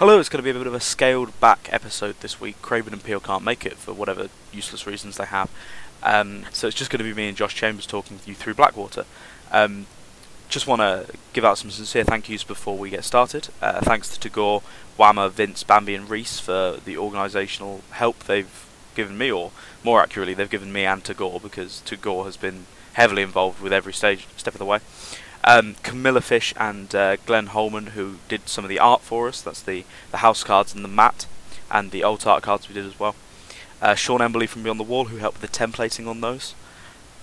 Hello, it's going to be a bit of a scaled back episode this week. Craven and Peel can't make it for whatever useless reasons they have. Um, so it's just going to be me and Josh Chambers talking you through Blackwater. Um, just want to give out some sincere thank yous before we get started. Uh, thanks to Tagore, Whammer, Vince, Bambi, and Reese for the organisational help they've given me, or more accurately, they've given me and Tagore because Tagore has been heavily involved with every stage step of the way. Um, Camilla Fish and uh, Glenn Holman, who did some of the art for us. That's the, the house cards and the mat, and the old art cards we did as well. Uh, Sean Emberley from Beyond the Wall, who helped with the templating on those.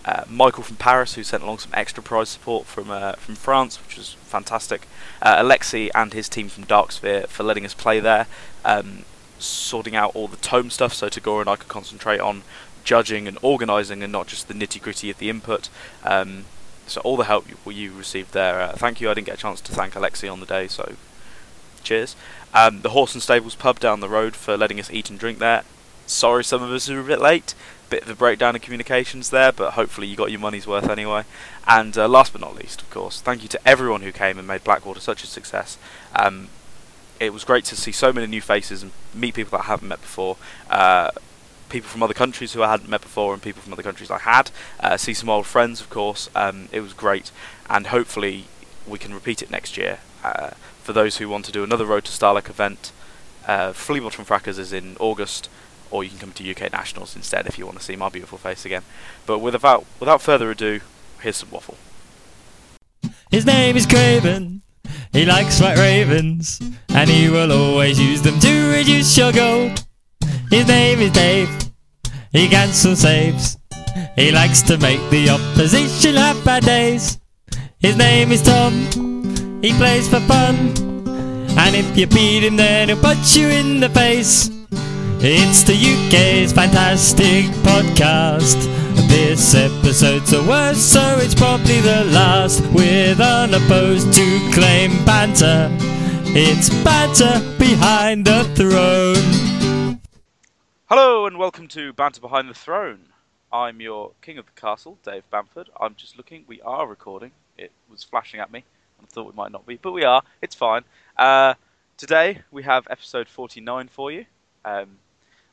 Uh, Michael from Paris, who sent along some extra prize support from uh, from France, which was fantastic. Uh, Alexi and his team from Darksphere for letting us play there, um, sorting out all the tome stuff, so Tagore and I could concentrate on judging and organising, and not just the nitty gritty of the input. Um, so all the help you, you received there, uh, thank you. I didn't get a chance to thank Alexi on the day, so cheers. Um, the Horse and Stables pub down the road for letting us eat and drink there. Sorry, some of us are a bit late. Bit of a breakdown in communications there, but hopefully you got your money's worth anyway. And uh, last but not least, of course, thank you to everyone who came and made Blackwater such a success. Um, it was great to see so many new faces and meet people that I haven't met before. Uh, people from other countries who I hadn't met before and people from other countries I had. Uh, see some old friends, of course. Um, it was great, and hopefully we can repeat it next year. Uh, for those who want to do another Road to Starlight event, uh, Fleabottom Frackers is in August, or you can come to UK Nationals instead if you want to see my beautiful face again. But without without further ado, here's some waffle. His name is Craven. He likes white ravens, and he will always use them to reduce your gold. His name is Dave. He cancels saves. He likes to make the opposition have bad days. His name is Tom. He plays for fun. And if you beat him, then he'll punch you in the face. It's the UK's fantastic podcast. This episode's the worst, so it's probably the last. With unopposed to claim banter. It's banter behind the throne. Hello and welcome to Banter Behind the Throne. I'm your King of the Castle, Dave Bamford. I'm just looking. We are recording. It was flashing at me. I thought we might not be, but we are. It's fine. Uh, today we have episode 49 for you. Um,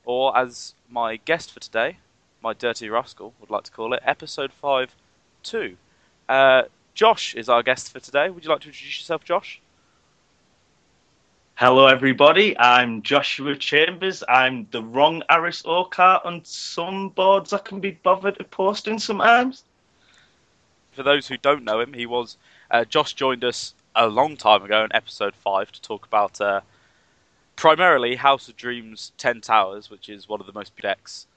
or as my guest for today, my dirty rascal would like to call it, episode 5 2. Uh, Josh is our guest for today. Would you like to introduce yourself, Josh? Hello, everybody. I'm Joshua Chambers. I'm the wrong Aris Orcar on some boards I can be bothered to posting sometimes. For those who don't know him, he was. Uh, Josh joined us a long time ago in episode 5 to talk about uh, primarily House of Dreams 10 Towers, which is one of the most decks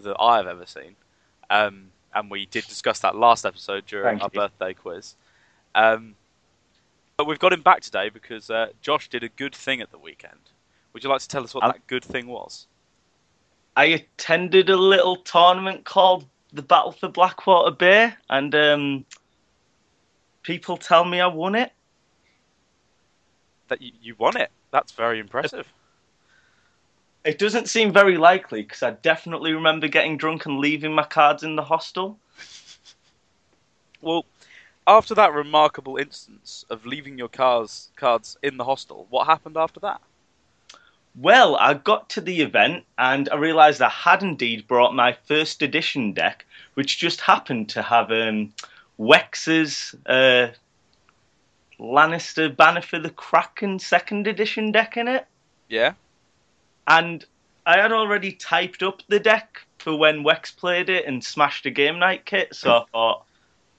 that I have ever seen. Um, and we did discuss that last episode during Thank our you. birthday quiz. Um, but we've got him back today because uh, Josh did a good thing at the weekend. Would you like to tell us what Um, that good thing was? I attended a little tournament called the Battle for Blackwater Bay, and um, people tell me I won it. That you, you won it. That's very impressive. It doesn't seem very likely because I definitely remember getting drunk and leaving my cards in the hostel. Well, after that remarkable instance of leaving your cars cards in the hostel, what happened after that? Well, I got to the event and I realised I had indeed brought my first edition deck, which just happened to have um, Wex's uh, Lannister Banner for the Kraken second edition deck in it. Yeah. And I had already typed up the deck for when Wex played it and smashed a game night kit, so I thought,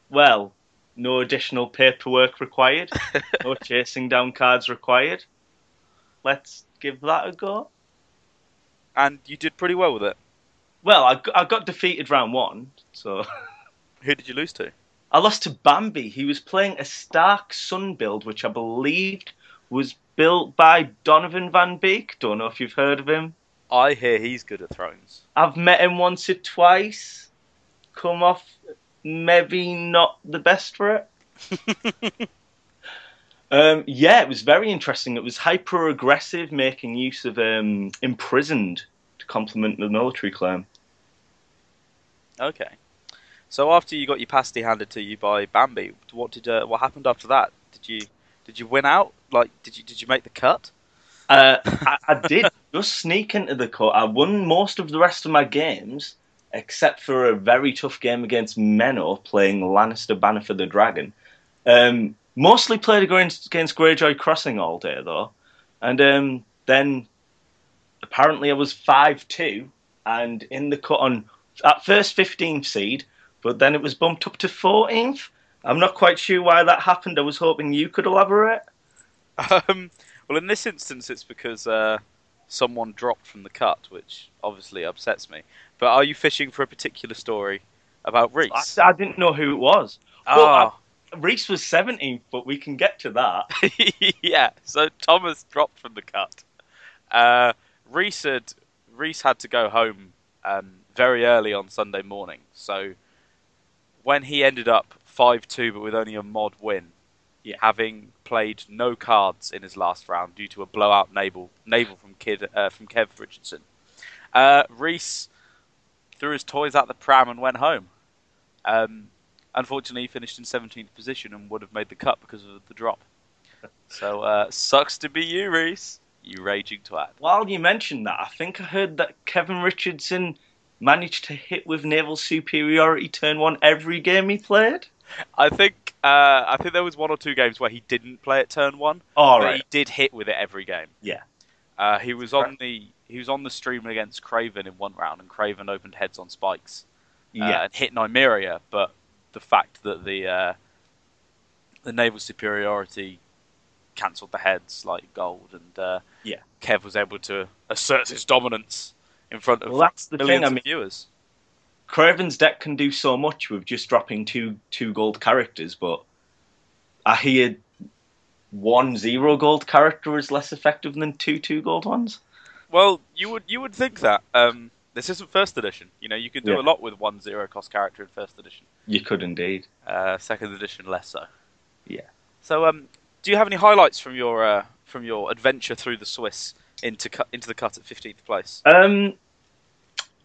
well, no additional paperwork required, no chasing down cards required. Let's give that a go. And you did pretty well with it. Well, I, I got defeated round one, so Who did you lose to? I lost to Bambi. He was playing a Stark Sun build, which I believed was built by Donovan Van Beek. Don't know if you've heard of him. I hear he's good at thrones. I've met him once or twice. Come off maybe not the best for it. Um, yeah, it was very interesting. It was hyper aggressive, making use of um, imprisoned to complement the military claim. Okay. So after you got your pasty handed to you by Bambi, what did uh, what happened after that? Did you did you win out? Like did you did you make the cut? Uh, I, I did just sneak into the cut. I won most of the rest of my games, except for a very tough game against Menno playing Lannister Banner for the Dragon. Um, mostly played against, against Greyjoy Crossing all day, though. And um, then apparently I was 5 2 and in the cut on at first 15th seed, but then it was bumped up to 14th. I'm not quite sure why that happened. I was hoping you could elaborate. Um, well, in this instance, it's because uh, someone dropped from the cut, which obviously upsets me. But are you fishing for a particular story about I, Reese? I didn't know who it was. Well, Ah, Reese was 17th, but we can get to that. yeah. So Thomas dropped from the cut. Uh, Reese had Reese had to go home um, very early on Sunday morning. So when he ended up five two, but with only a mod win. Having played no cards in his last round due to a blowout naval naval from Kid uh, from Kev Richardson, uh, Reese threw his toys out the pram and went home. Um, unfortunately, he finished in 17th position and would have made the cut because of the drop. So uh, sucks to be you, Reese. You raging twat. While you mentioned that, I think I heard that Kevin Richardson managed to hit with naval superiority turn one every game he played. I think uh, I think there was one or two games where he didn't play at turn one, All but right. he did hit with it every game. Yeah. Uh, he was on the he was on the stream against Craven in one round, and Craven opened heads on spikes uh, Yeah. and hit Nymeria. But the fact that the uh, the naval superiority cancelled the heads like gold, and uh, Yeah. Kev was able to assert his dominance in front of Well, that's the millions thing. I of mean, viewers. Craven's deck can do so much with just dropping two two gold characters, but I hear one zero gold character is less effective than two two gold ones. Well, you would you would think that. Um, this isn't first edition. You know, you can do Yeah. a lot with one zero cost character in first edition. You could indeed. Uh, second edition, less so. Yeah. So, um, do you have any highlights from your uh, from your adventure through the Swiss into cut into the cut at fifteenth place? Um,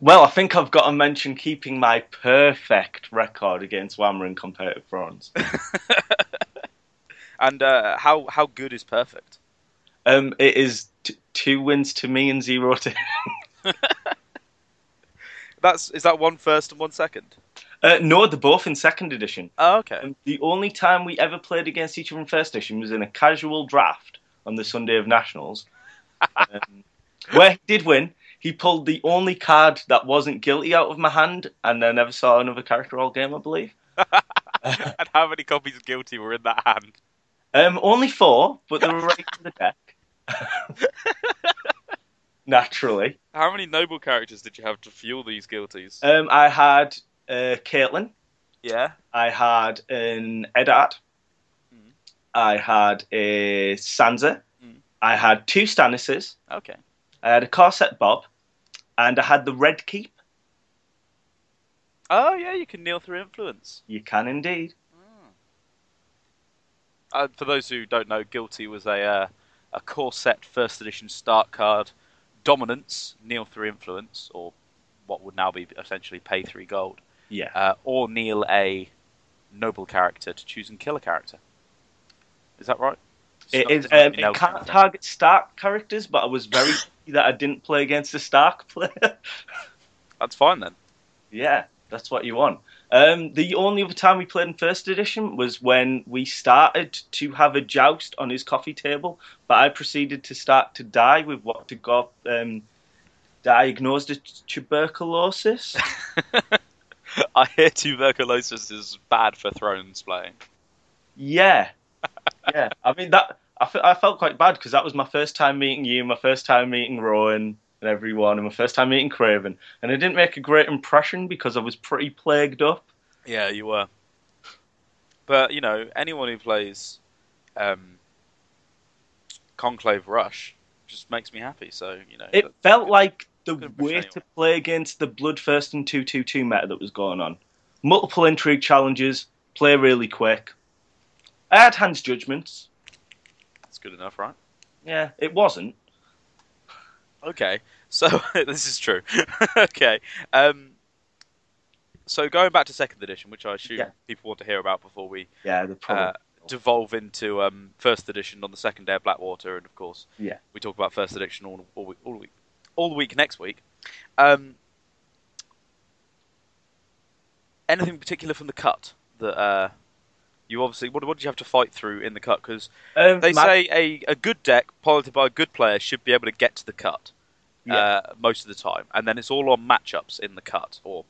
well, I think I've got to mention keeping my perfect record against Whammer in competitive bronze. and uh, how how good is perfect? Um, it is t- two wins to me and zero to. That's is that one first and one second? Uh, no, they're both in second edition. Oh, okay. Um, the only time we ever played against each other in first edition was in a casual draft on the Sunday of Nationals, um, where he did win. He pulled the only card that wasn't guilty out of my hand, and I never saw another character all game. I believe. and how many copies of Guilty were in that hand? Um, only four, but they were right in the deck. Naturally, How many noble characters did you have to fuel these Guilties? um, I had uh, Catelyn. yeah. I had an Eddard. Mhm. I had a Sansa. Mhm. I had two Stannises. Okay. I had a Core Set Bob, and I had the Red Keep. Oh yeah, you can kneel through influence. You can indeed. Uh, for those who don't know, Guilty was a uh, a core set first edition start card, dominance, kneel through influence, or what would now be essentially pay three gold, Yeah. uh, or kneel a noble character to choose and kill a character. Is that right? It, is, um, no it can't character. target Stark characters, but I was very lucky that I didn't play against a Stark player. That's fine then. yeah, that's what you want. Um, the only other time we played in first edition was when we started to have a joust on his coffee table, but I proceeded to start to die with what to got um, diagnosed as tuberculosis. I hear tuberculosis is bad for thrones playing. Yeah, yeah. I mean that. I, I felt quite bad because that was my first time meeting you, my first time meeting Rowan and everyone, and my first time meeting Craven, and it didn't make a great impression because I was pretty plagued up. Yeah, you were. But you know, anyone who plays um, Conclave Rush just makes me happy. So you know, It felt like the way anyway. to play against the Bloodthirst and two two two meta that was going on. Multiple intrigue challenges, play really quick. I had hands judgments. that's good enough, right? Yeah, it wasn't. Okay, so this is true. okay, um, so going back to second edition, which I assume Yeah. people want to hear about before we Yeah, uh, devolve into um, first edition on the second day of Blackwater, and of course, Yeah. we talk about first edition all, all week, all week, all the week next week. Um, anything particular from the cut that uh, you obviously what, what did you have to fight through in the cut? Because Um, they say a, a good deck piloted by a good player should be able to get to the cut Yeah. uh, most of the time, and then it's all on matchups in the cut, or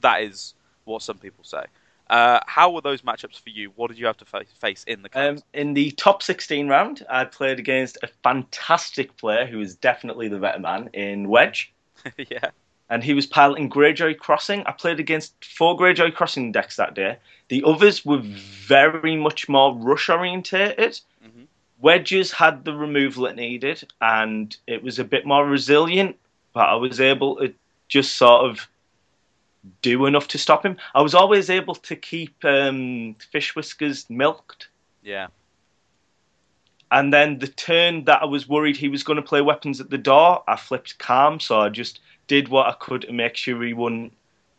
that is what some people say. Uh, how were those matchups for you? What did you have to fa- face in the cut? Um, in the top 16 round, I played against a fantastic player who is definitely the better man in Wedge, yeah, and he was piloting Greyjoy Crossing. I played against four Greyjoy Crossing decks that day. The others were very much more rush orientated. Mhm. Wedges had the removal it needed, and it was a bit more resilient, but I was able to just sort of do enough to stop him. I was always able to keep um, Fish Whiskers milked. yeah. And then the turn that I was worried he was going to play weapons at the door, I flipped calm. So I just did what I could to make sure we wouldn't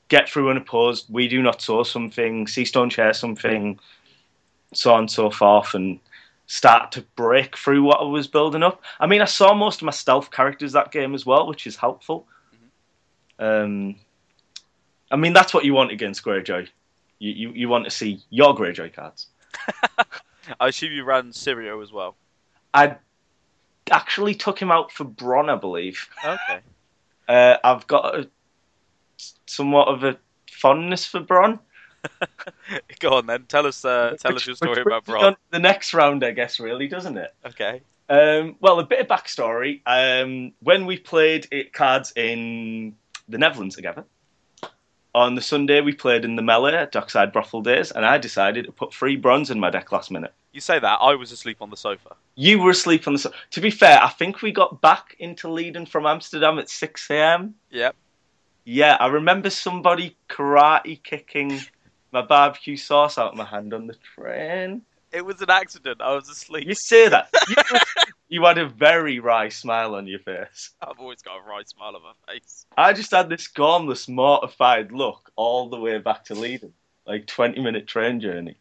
get through unopposed. We do not saw something, Seastone Chair something, so on and so forth, and start to break through what I was building up. I mean, I saw most of my stealth characters that game as well, which is helpful. Um, I mean, that's what you want against Greyjoy. You, you, you want to see your Greyjoy cards. I assume you ran Sirio as well. I actually took him out for Bronn, I believe. Okay. Uh, I've got a, somewhat of a fondness for Bronn. Go on then. Tell us. Uh, tell us your story about Bronn. The next round, I guess, really, doesn't it? Okay. Um, well, a bit of backstory. Um, when we played it cards in the Netherlands together, on the Sunday we played in the Melee at Dockside Brothel Days, and I decided to put three Bronns in my deck last minute. You say that. I was asleep on the sofa. You were asleep on the. sofa. to be fair, I think we got back into Leiden from Amsterdam at six a.m. Yep. Yeah, I remember somebody karate kicking my barbecue sauce out of my hand on the train. It was an accident. I was asleep. You say that. You, had a very wry smile on your face. I've always got a wry smile on my face. I just had this gormless, mortified look all the way back to Leiden, like 20 minute train journey.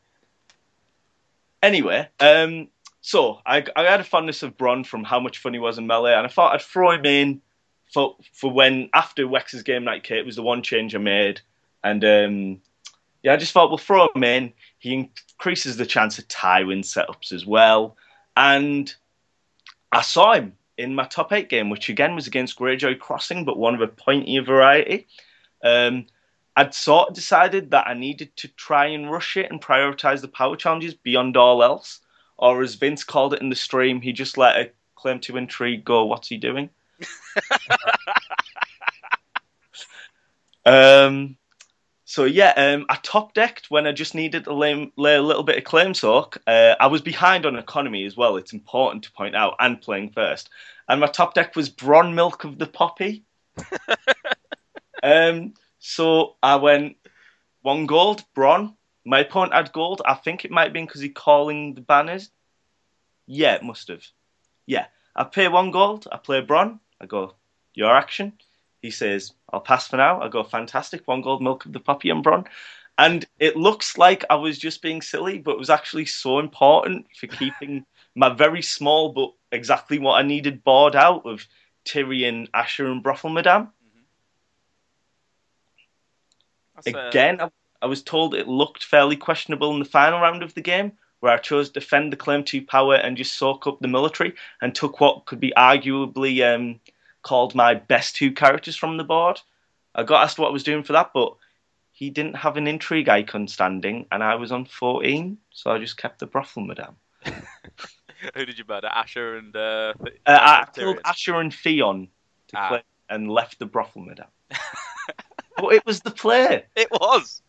Anyway, um, so I, I had a fondness of Bronn from how much fun he was in Melee, and I thought I'd throw him in for for when after Wex's game night kit was the one change I made, and um, yeah, I just thought we'll throw him in. He increases the chance of Tywin win setups as well, and I saw him in my top eight game, which again was against Greyjoy Crossing, but one of a pointier variety. Um, I'd sort of decided that I needed to try and rush it and prioritize the power challenges beyond all else. Or as Vince called it in the stream, he just let a claim to intrigue go, what's he doing? um, so yeah, um, I top decked when I just needed to lay, lay a little bit of claim soak. Uh, I was behind on economy as well. It's important to point out, and playing first. And my top deck was Bronn Milk of the Poppy. um, so I went one gold, Bronn. My opponent had gold. I think it might have been because he calling the banners. Yeah, it must have. Yeah, I pay one gold. I play Bronn. I go, your action. He says, I'll pass for now. I go, fantastic. One gold milk of the poppy and Bronn. And it looks like I was just being silly, but it was actually so important for keeping my very small but exactly what I needed board out of Tyrion, Asha, and Brothel Madame. That's, uh, Again, I, I was told it looked fairly questionable in the final round of the game, where I chose to defend the claim to power and just soak up the military and took what could be arguably um, called my best two characters from the board. I got asked what I was doing for that, but he didn't have an intrigue icon standing, and I was on 14, so I just kept the brothel madame. Who did you murder? Asha and uh, Uh, I Tyrion. killed Asha and Theon to Ah. claim and left the brothel madame. but it was the play. It was.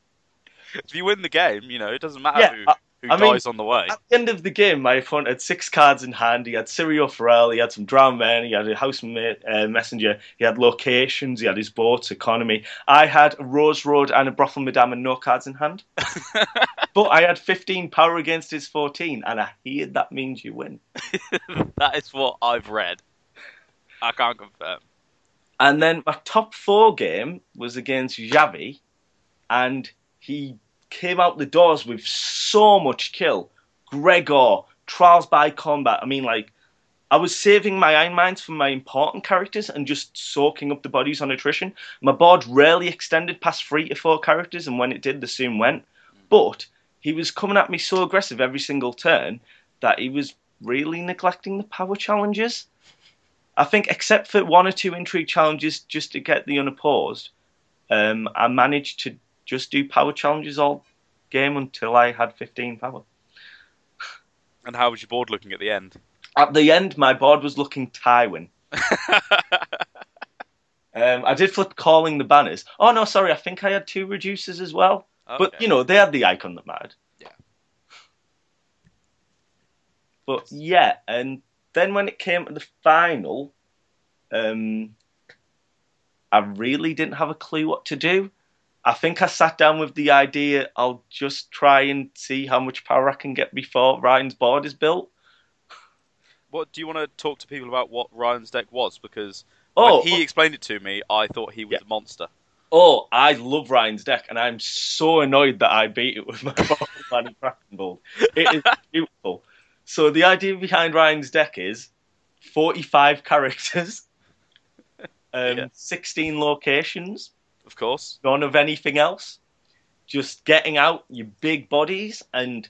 If you win the game, you know it doesn't matter Yeah, who, I- who I mean, dies on the way. At the end of the game, my opponent had six cards in hand. He had Sirio Farrell, he had some Drown Men, he had a House Ma- uh, Messenger, he had locations, he had his boats, economy. I had a Rose Road and a Brothel Madame and no cards in hand. but I had 15 power against his 14, and I hear that means you win. that is what I've read. I can't confirm. And then my top four game was against Javi, and he came out the doors with so much kill. Gregor, Trials by Combat. I mean, like, I was saving my Iron Mines for my important characters and just soaking up the bodies on attrition. My board rarely extended past three to four characters, and when it did, the soon went. But he was coming at me so aggressive every single turn that he was really neglecting the power challenges. I think, except for one or two intrigue challenges just to get the unopposed, um, I managed to just do power challenges all game until I had 15 power. And how was your board looking at the end? At the end, my board was looking Tywin. Um, I did flip calling the banners. Oh no, sorry, I think I had two reducers as well. But you know, they had the icon that mattered. Yeah. But yeah, and then when it came to the final, um, I really didn't have a clue what to do. I think I sat down with the idea I'll just try and see how much power I can get before Ryan's board is built. What do you want to talk to people about what Ryan's deck was? Because Oh, when he explained it to me, I thought he was Yeah. a monster. Oh, I love Ryan's deck, and I'm so annoyed that I beat it with my Manny Krakenbold. It is beautiful. So the idea behind Ryan's deck is 45 characters, um, Yeah. 16 locations, Of course. none of anything else. Just getting out your big bodies, and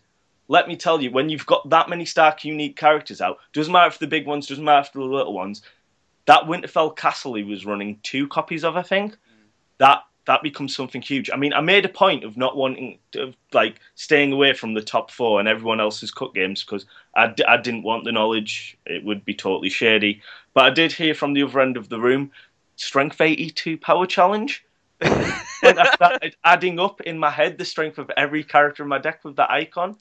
let me tell you, when you've got that many Stark unique characters out, doesn't matter if the big ones, doesn't matter if the little ones. That Winterfell castle he was running two copies of, I think. Mm. That that becomes something huge. I mean, I made a point of not wanting to, like staying away from the top four and everyone else's cut games because I, d- I didn't want the knowledge. It would be totally shady. But I did hear from the other end of the room, strength 82 power challenge. When I started adding up in my head the strength of every character in my deck with that icon,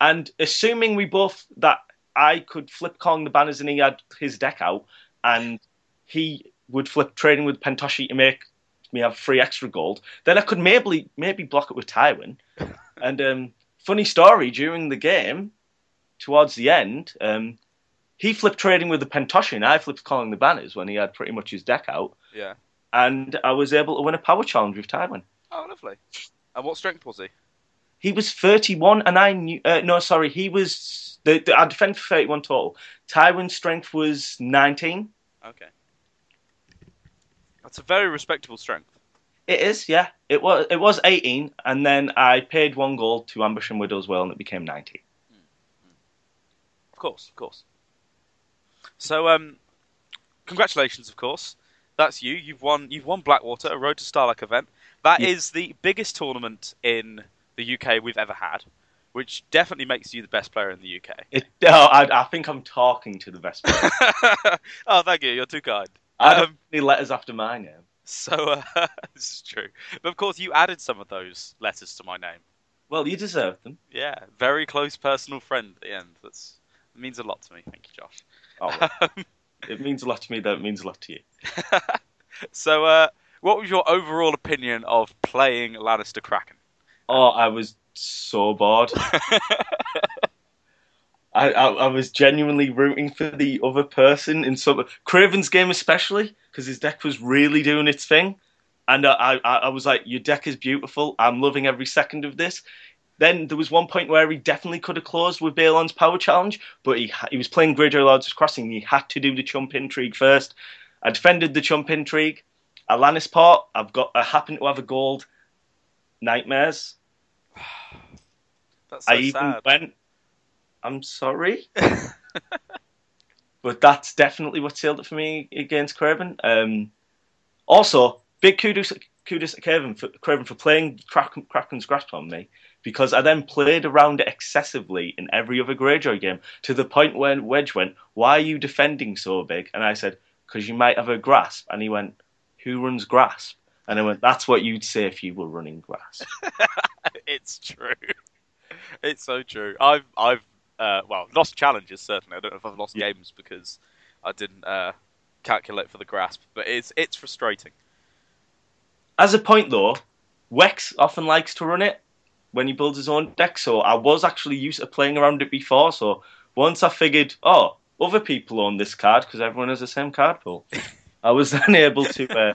and assuming we both that I could flip calling the banners and he had his deck out, and he would flip trading with Pentoshi to make me have three extra gold, then I could maybe maybe block it with Tywin. and um, funny story during the game, towards the end, um, he flipped trading with the Pentoshi and I flipped calling the banners when he had pretty much his deck out, Yeah. And I was able to win a power challenge with Tywin. Oh, lovely. And what strength was he? He was 31, and I knew. Uh, no, sorry, he was. The, the, I defend for 31 total. Tywin's strength was 19. Okay. That's a very respectable strength. It is, yeah. It was. It was 18, and then I paid one gold to Ambush and Widow as well, and it became 19. Of course, of course. So, um, congratulations, of course. That's you. You've won. You've won Blackwater, a Road to Starlight event. That is Yeah. the biggest tournament in the UK we've ever had, which definitely makes you the best player in the UK. It, oh, I, I think I'm talking to the best player. oh, thank you. You're too kind. I don't Um, have letters after my name. So, uh, this is true. But of course, you added some of those letters to my name. Well, you deserve them. Yeah, very close personal friend at the end. That's it means a lot to me. Thank you, Josh. Oh, well, it means a lot to me. though it means a lot to you. so, uh, what was your overall opinion of playing Lannister Kraken? Oh, I was so bored. I, I, I was genuinely rooting for the other person in some Craven's game, especially because his deck was really doing its thing, and I, I, I was like, "Your deck is beautiful. I'm loving every second of this." Then there was one point where he definitely could have closed with Balon's power challenge, but he he was playing Greyjoy Lords Crossing. He had to do the chump intrigue first. I defended the chump intrigue. At Lannisport, I've got I happen to have a gold nightmares. That's so I even sad. went, I'm sorry. but that's definitely what sealed it for me against Craven. Um, also, big kudos, kudos to Craven for, Craven for playing Kraken, Kraken's Grasp on me because I then played around it excessively in every other Greyjoy game to the point when Wedge went, Why are you defending so big? And I said, Because you might have a grasp. And he went, Who runs grasp? And I went, That's what you'd say if you were running grasp. it's true. It's so true. I've I've uh, well lost challenges certainly. I don't know if I've lost Yeah. games because I didn't uh, calculate for the grasp, but it's it's frustrating. As a point though, Wex often likes to run it when he builds his own deck, so I was actually used to playing around it before. So once I figured, oh, other people own this card because everyone has the same card pool, I was then able to uh,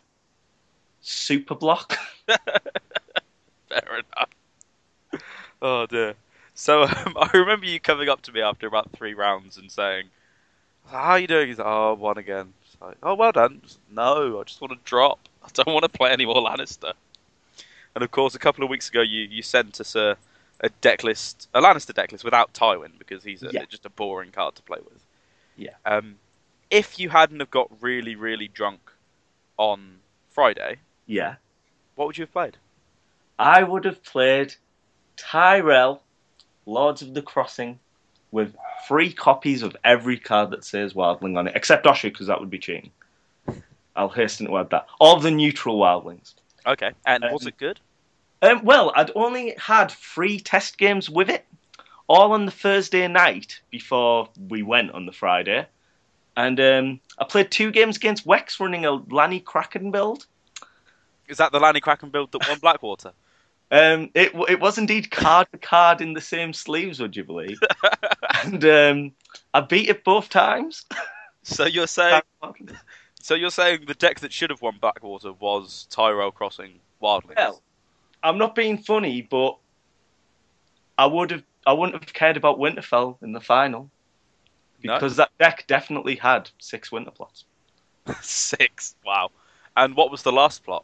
super block. Fair enough. Oh dear. So um, I remember you coming up to me after about three rounds and saying, "How are you doing?" He's like, "Oh, one again." Like, "Oh, well done." No, I just want to drop. I don't want to play any more Lannister. And of course, a couple of weeks ago, you, you sent us a, a deck list, a Lannister deck list without Tywin because he's a, Yeah. just a boring card to play with. Yeah. Um, if you hadn't have got really, really drunk on Friday, Yeah. what would you have played? I would have played Tyrell, Lords of the Crossing, with three copies of every card that says Wildling on it, except Osha, because that would be cheating. I'll hasten to add that. All the neutral Wildlings. Okay, and was Um, it good? Um, well, I'd only had three test games with it, all on the Thursday night before we went on the Friday. And um, I played two games against Wex running a Lanny Kraken build. Is that the Lanny Kraken build that won Blackwater? Um, it it was indeed card to card in the same sleeves, would you believe? and um, I beat it both times. so you're saying, so you're saying the deck that should have won Blackwater was Tyrell Crossing Wildlings? Well, I'm not being funny, but I would have I wouldn't have cared about Winterfell in the final No? because that deck definitely had six winter plots. Six. Wow. And what was the last plot?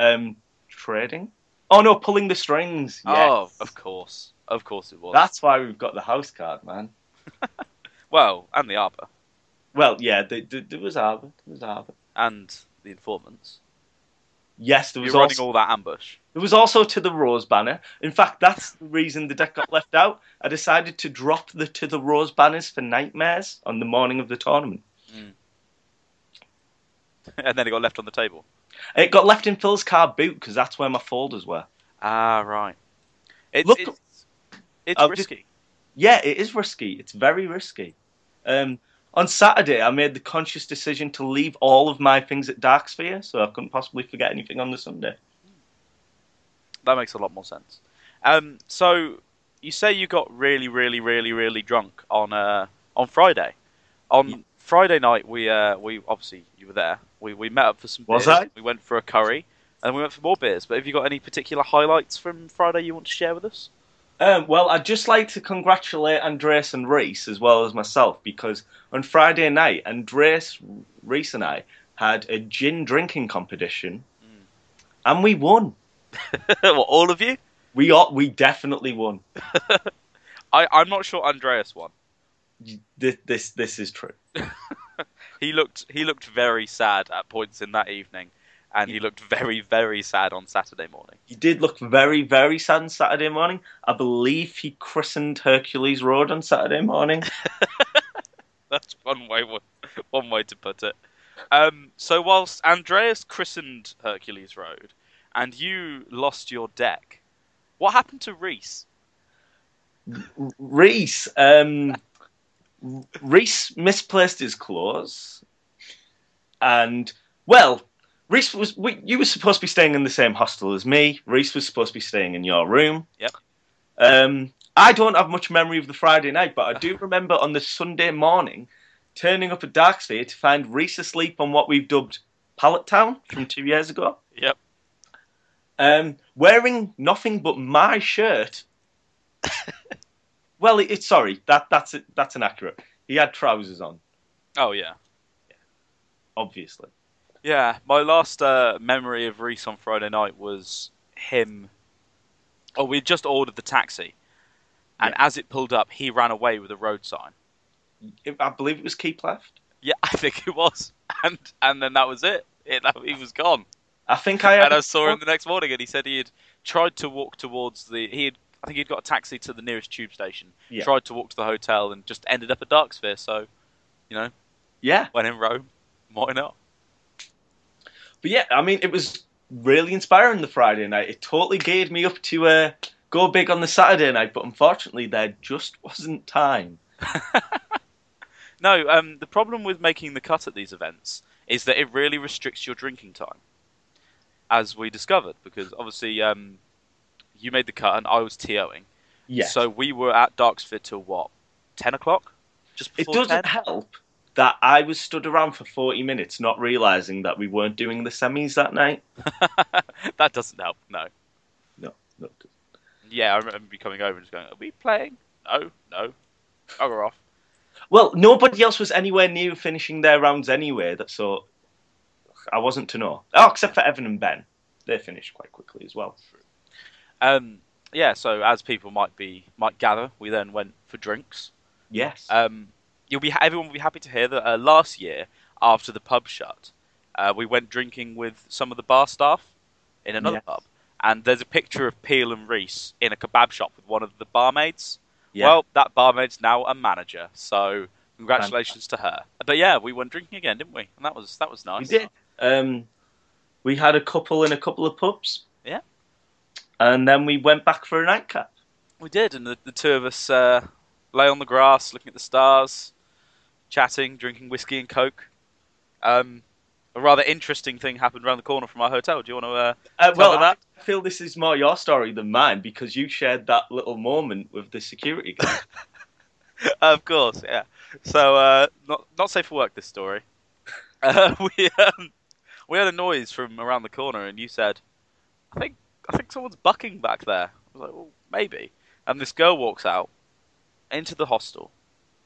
Um, trading. Oh no, pulling the strings. Yes. Oh, of course, of course it was. That's why we've got the house card, man. well, and the Arbor Well, yeah, there, there, was Arbor. There was Arbor. and the informants. Yes, there You're was running all that ambush. there was also to the Rose banner. In fact, that's the reason the deck got left out. I decided to drop the to the Rose banners for nightmares on the morning of the tournament. and then it got left on the table. It got left in Phil's car boot because that's where my folders were. Ah, right. It, Look- it's it's I'll just- risky. Yeah, it is risky. It's very risky. Um, on Saturday, I made the conscious decision to leave all of my things at Darksphere, so I couldn't possibly forget anything on the Sunday. That makes a lot more sense. Um, so you say you got really, really, really, really drunk on uh, on Friday. On Yeah. Friday night, we uh, we obviously you were there. We we met up for some. Was beers. I? We went for a curry, and we went for more beers. But have you got any particular highlights from Friday you want to share with us? Um, well, I'd just like to congratulate Andreas and Reese as well as myself because on Friday night, Andreas, Reese, and I had a gin drinking competition, and we won. what, all of you? We all, we definitely won. I I'm not sure Andreas won. This this, this is true. He looked he looked very sad at points in that evening, and he looked very very sad on Saturday morning. He did look very very sad on Saturday morning. I believe he christened Hercules Road on Saturday morning. That's one way one, one way to put it. Um, so whilst Andreas christened Hercules Road, and you lost your deck, what happened to Reese? Reese, um, Reese misplaced his claws, and well, Reese was. We, you were supposed to be staying in the same hostel as me. Reese was supposed to be staying in your room. Yep. Um, I don't have much memory of the Friday night, but I do remember on the Sunday morning turning up at Darksphere to find Reese asleep on what we've dubbed Pallet Town from two years ago. Yep. Um, wearing nothing but my shirt. well, it, it's sorry that that's it, that's inaccurate. He had trousers on, Oh yeah, obviously. Yeah. My last uh, memory of Reese on Friday night was him. Oh, we just ordered the taxi, and as it pulled up, he ran away with a road sign. I believe it was keep left. Yeah, I think it was, and and then that was it. it he was gone. I think I and I saw him the next morning, and he said he had tried to walk towards the. He had, I think he'd got a taxi to the nearest tube station. Yeah. Tried to walk to the hotel, and just ended up at Darksphere. So, you know, Yeah, when in Rome, why not? But yeah, I mean, it was really inspiring the Friday night. It totally geared me up to uh, go big on the Saturday night, but unfortunately, there just wasn't time. No, um, the problem with making the cut at these events is that it really restricts your drinking time, as we discovered, because obviously um, you made the cut and I was TOing. Yeah. So we were at Darksphere till what, ten o'clock? Just It doesn't 10? help that I was stood around for 40 minutes not realizing that we weren't doing the semis that night. that doesn't help. No. No, no. Yeah, I remember you coming over and just going, "Are we playing? No, no, bugger off." Well, nobody else was anywhere near finishing their rounds anyway, that so I wasn't to know. Oh, except for Evan and Ben. They finished quite quickly as well. Um, yeah, so as people might be might gather, we then went for drinks. Yes. Um, you'll be everyone will be happy to hear that uh, last year, after the pub shut, uh, we went drinking with some of the bar staff in another Yes. pub, and there's a picture of Peel and Reese in a kebab shop with one of the barmaids. yeah. Well, that barmaid's now a manager, so congratulations to her. But yeah, we went drinking again, didn't we? And that was that was nice. we did. Um, we had a couple in a couple of pubs. Yeah. And then we went back for a nightcap. We did, and the, the two of us uh, lay on the grass, looking at the stars, chatting, drinking whiskey and coke. Um, a rather interesting thing happened around the corner from our hotel. Do you want to? Uh... Uh, Tell well. I feel this is more your story than mine because you shared that little moment with the security guard. of course, yeah. So, uh, not not safe for work. This story. Uh, we um, we heard a noise from around the corner, and you said, "I think I think someone's bucking back there." I was like, "Well, maybe." And this girl walks out into the hostel,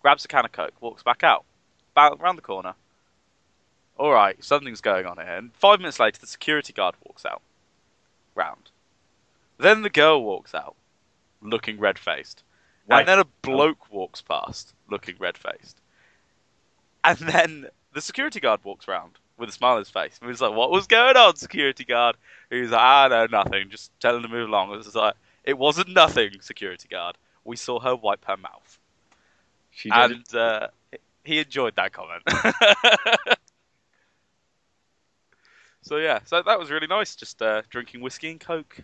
grabs a can of coke, walks back out, back around the corner. All right, something's going on here. And five minutes later, the security guard walks out, round. Then the girl walks out, looking red faced. Right. And then a bloke walks past, looking red faced. And then the security guard walks round with a smile on his face. And he's like, What was going on, security guard? He's like, Ah, no, nothing. Just tell him to move along. It was like, It wasn't nothing, security guard. We saw her wipe her mouth. She did. And uh, he enjoyed that comment. so, yeah, so that was really nice. Just uh, drinking whiskey and coke.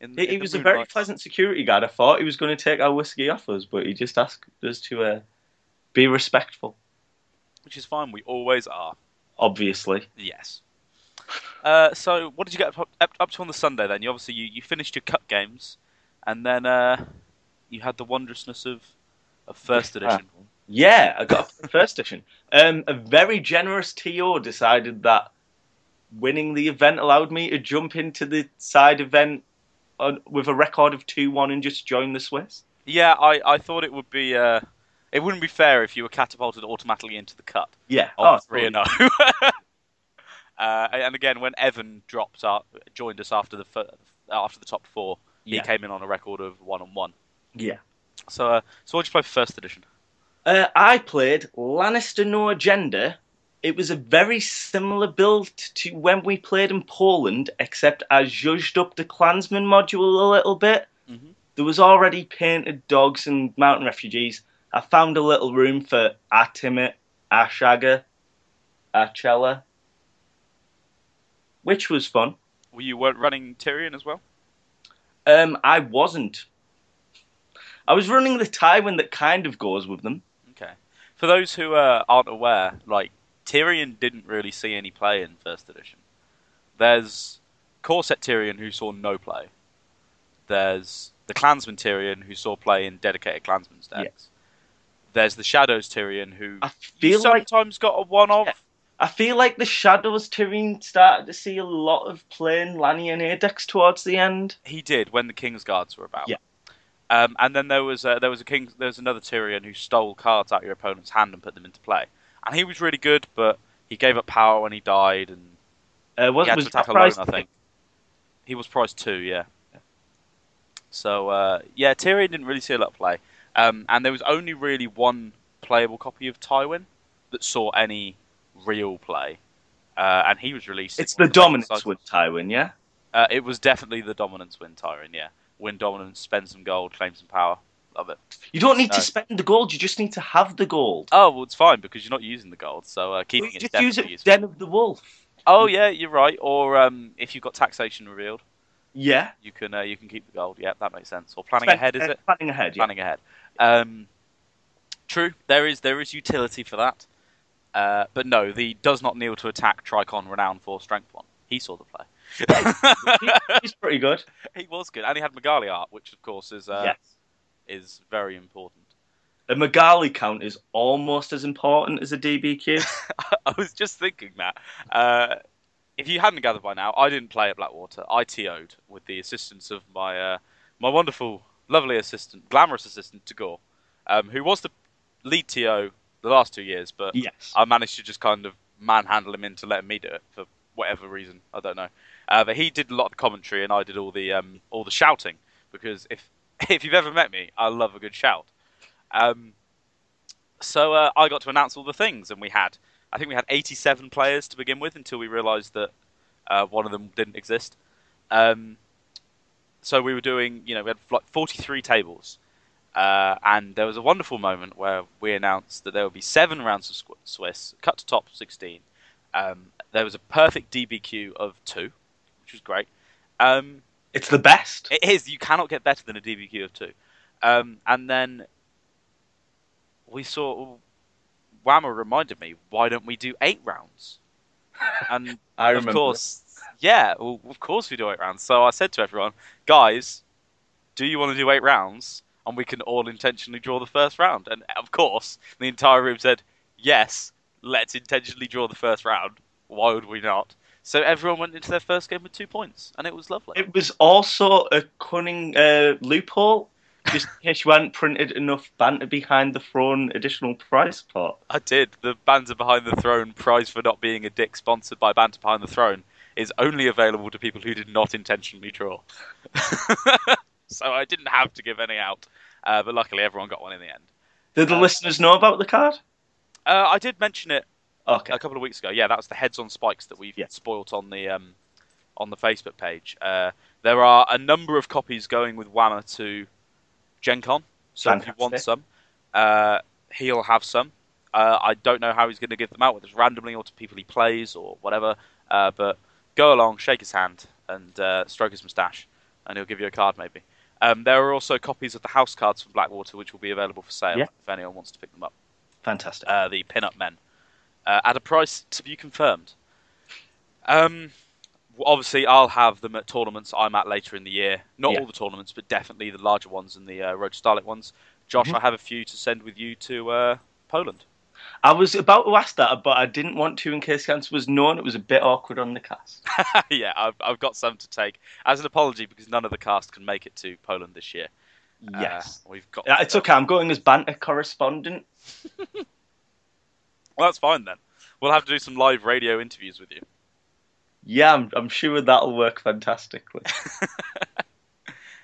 In, He, in he the was a very moonlight. pleasant security guard. I thought he was going to take our whiskey off us, but he just asked us to uh, be respectful, Which is fine. We always are. obviously. Yes. Uh, so, what did you get up, up, up to on the Sunday then? You obviously you, you finished your cup games, and then uh, you had the wondrousness of, of first edition. Yeah, I got a first edition. Um, a very generous TO decided that winning the event allowed me to jump into the side event on, with a record of 2 1 and just join the Swiss. Yeah, I, I thought it would be. Uh, it wouldn't be fair if you were catapulted automatically into the cut Yeah. Oh, three and totally. zero. Uh, and again, when Evan dropped up, joined us after the after the top four, he came in on a record of one on one. Yeah. So, uh, so what did you play for first edition? Uh, I played Lannister No Agenda. It was a very similar build to when we played in Poland, except I zhuzhed up the Clansman module a little bit. Mhm. There was already painted dogs and mountain refugees. I found a little room for a Timett, Ashaga, a Chella, which was fun. Were you weren't running Tyrion as well? Um, I wasn't. I was running the Tywin that kind of goes with them. Okay. For those who uh, aren't aware, like Tyrion didn't really see any play in first edition. There's Core Set Tyrion who saw no play. There's the Clansman Tyrion who saw play in dedicated Clansman decks. Yes. There's the Shadows Tyrion who I feel like sometimes got a one off. Yeah. I feel like the Shadows Tyrion started to see a lot of playing Lanny and Adex towards the end. He did when the King's Guards were about. Yeah. Um, and then there was uh, there was a king there was another Tyrion who stole cards out of your opponent's hand and put them into play, and he was really good, but he gave up power when he died, and Uh, was, he had was to attack alone. I think he was prize two, yeah. So uh, yeah, Tyrion didn't really see a lot of play, um, and there was only really one playable copy of Tywin that saw any real play, uh, and he was released. It's the dominance with Tywin, yeah? Uh, it was definitely the dominance win, Tyrion. Yeah, win dominance, spend some gold, claim some power. Love it. You don't need No. to spend the gold, you just need to have the gold. Oh well, it's fine because you're not using the gold, so uh, Well, keeping you it just use it useful. Den of the Wolf. Oh yeah, you're right. Or um, if you've got taxation revealed, Yeah. you can uh, you can keep the gold. Yeah, that makes sense. Or planning Spend- ahead, is uh, it? Planning ahead, yeah. Planning ahead. Um, true, there is there is utility for that. Uh, but no, the does not kneel to attack Tricon renowned for strength one. He saw the play. He's pretty good. he was good, and he had Magali art, which of course is uh, yes. is very important. A Magali count is almost as important as a DBQ. I was just thinking that. Uh, if you hadn't gathered by now, I didn't play at Blackwater. I TO'd with the assistance of my uh, my wonderful, lovely assistant, glamorous assistant Tagore, um, who was the lead TO the last two years, but Yes. I managed to just kind of manhandle him into letting me do it for whatever reason. I don't know. Uh, but he did a lot of commentary, and I did all the um, all the shouting because if if you've ever met me, I love a good shout. Um, so uh, I got to announce all the things, and we had I think we had 87 players to begin with until we realised that uh, one of them didn't exist. Um, so we were doing, you know, we had like 43 tables. Uh, and there was a wonderful moment where we announced that there would be seven rounds of Swiss, cut to top 16. Um, there was a perfect DBQ of two, which was great. Um, It's the best. it is. You cannot get better than a DBQ of two. Um, and then we saw. Whammer reminded me, why don't we do eight rounds? And I of remember. course, yeah, well, of course we do eight rounds. So I said to everyone, guys, do you want to do eight rounds? And we can all intentionally draw the first round. And of course, the entire room said, yes, let's intentionally draw the first round. Why would we not? So everyone went into their first game with two points, and it was lovely. It was also a cunning uh, loophole, just in case you hadn't printed enough banter behind the throne additional prize pot. I did. The Banter Behind the Throne prize for not being a dick, sponsored by Banter Behind the Throne, is only available to people who did not intentionally draw. so I didn't have to give any out, uh, but luckily everyone got one in the end. Did the Uh, listeners know about the card? Uh, I did mention it Okay. a couple of weeks ago. Yeah, that was the heads on spikes that we've Yeah. spoilt on the um, on the Facebook page. Uh, there are a number of copies going with Whammer to Gen Con, so if you want some, uh, he'll have some. Uh, I don't know how he's going to give them out, whether it's randomly or to people he plays or whatever. Uh, but go along, shake his hand, and uh, stroke his moustache, and he'll give you a card maybe. Um, there are also copies of the house cards from Blackwater, which will be available for sale Yeah. if anyone wants to pick them up. Fantastic. Uh, the pin-up men uh, at a price to be confirmed. Um, obviously, I'll have them at tournaments I'm at later in the year. Not Yeah. all the tournaments, but definitely the larger ones and the uh, Road to Stahleck ones. Josh, Mhm. I have a few to send with you to uh, Poland. I was about to ask that, but I didn't want to in case the answer was known. it was a bit awkward on the cast. yeah, I've, I've got some to take as an apology because none of the cast can make it to Poland this year. Yes. Uh, we've got. Yeah, it's okay. I'm going as banter correspondent. Well, that's fine then. We'll have to do some live radio interviews with you. Yeah, I'm, I'm sure that'll work fantastically.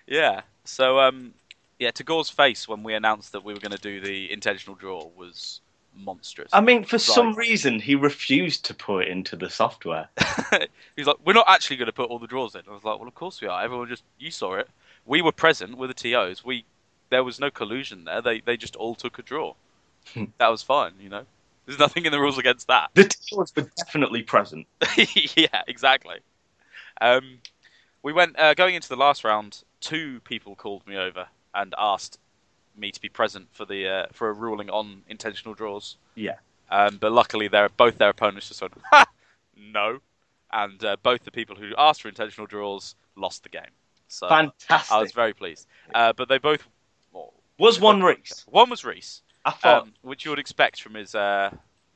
Yeah. So, um, yeah, Tagore's face when we announced that we were going to do the intentional draw was monstrous. I mean, for some reason, he refused to put it into the software. He's like, we're not actually going to put all the draws in. I was like, well, of course we are. Everyone just, you saw it. We were present with the TOs. We, there was no collusion there. They, they just all took a draw. that was fine, you know. There's nothing in the rules against that. The teams were definitely present. yeah, exactly. Um, we went uh, going into the last round. Two people called me over and asked me to be present for the uh, for a ruling on intentional draws. Yeah. Um, but luckily, their both their opponents just went, ha, no, and uh, both the people who asked for intentional draws lost the game. So Fantastic. I was very pleased. Uh, but they both well, was one Reese? one was Reese, I thought um, which you would expect from his uh,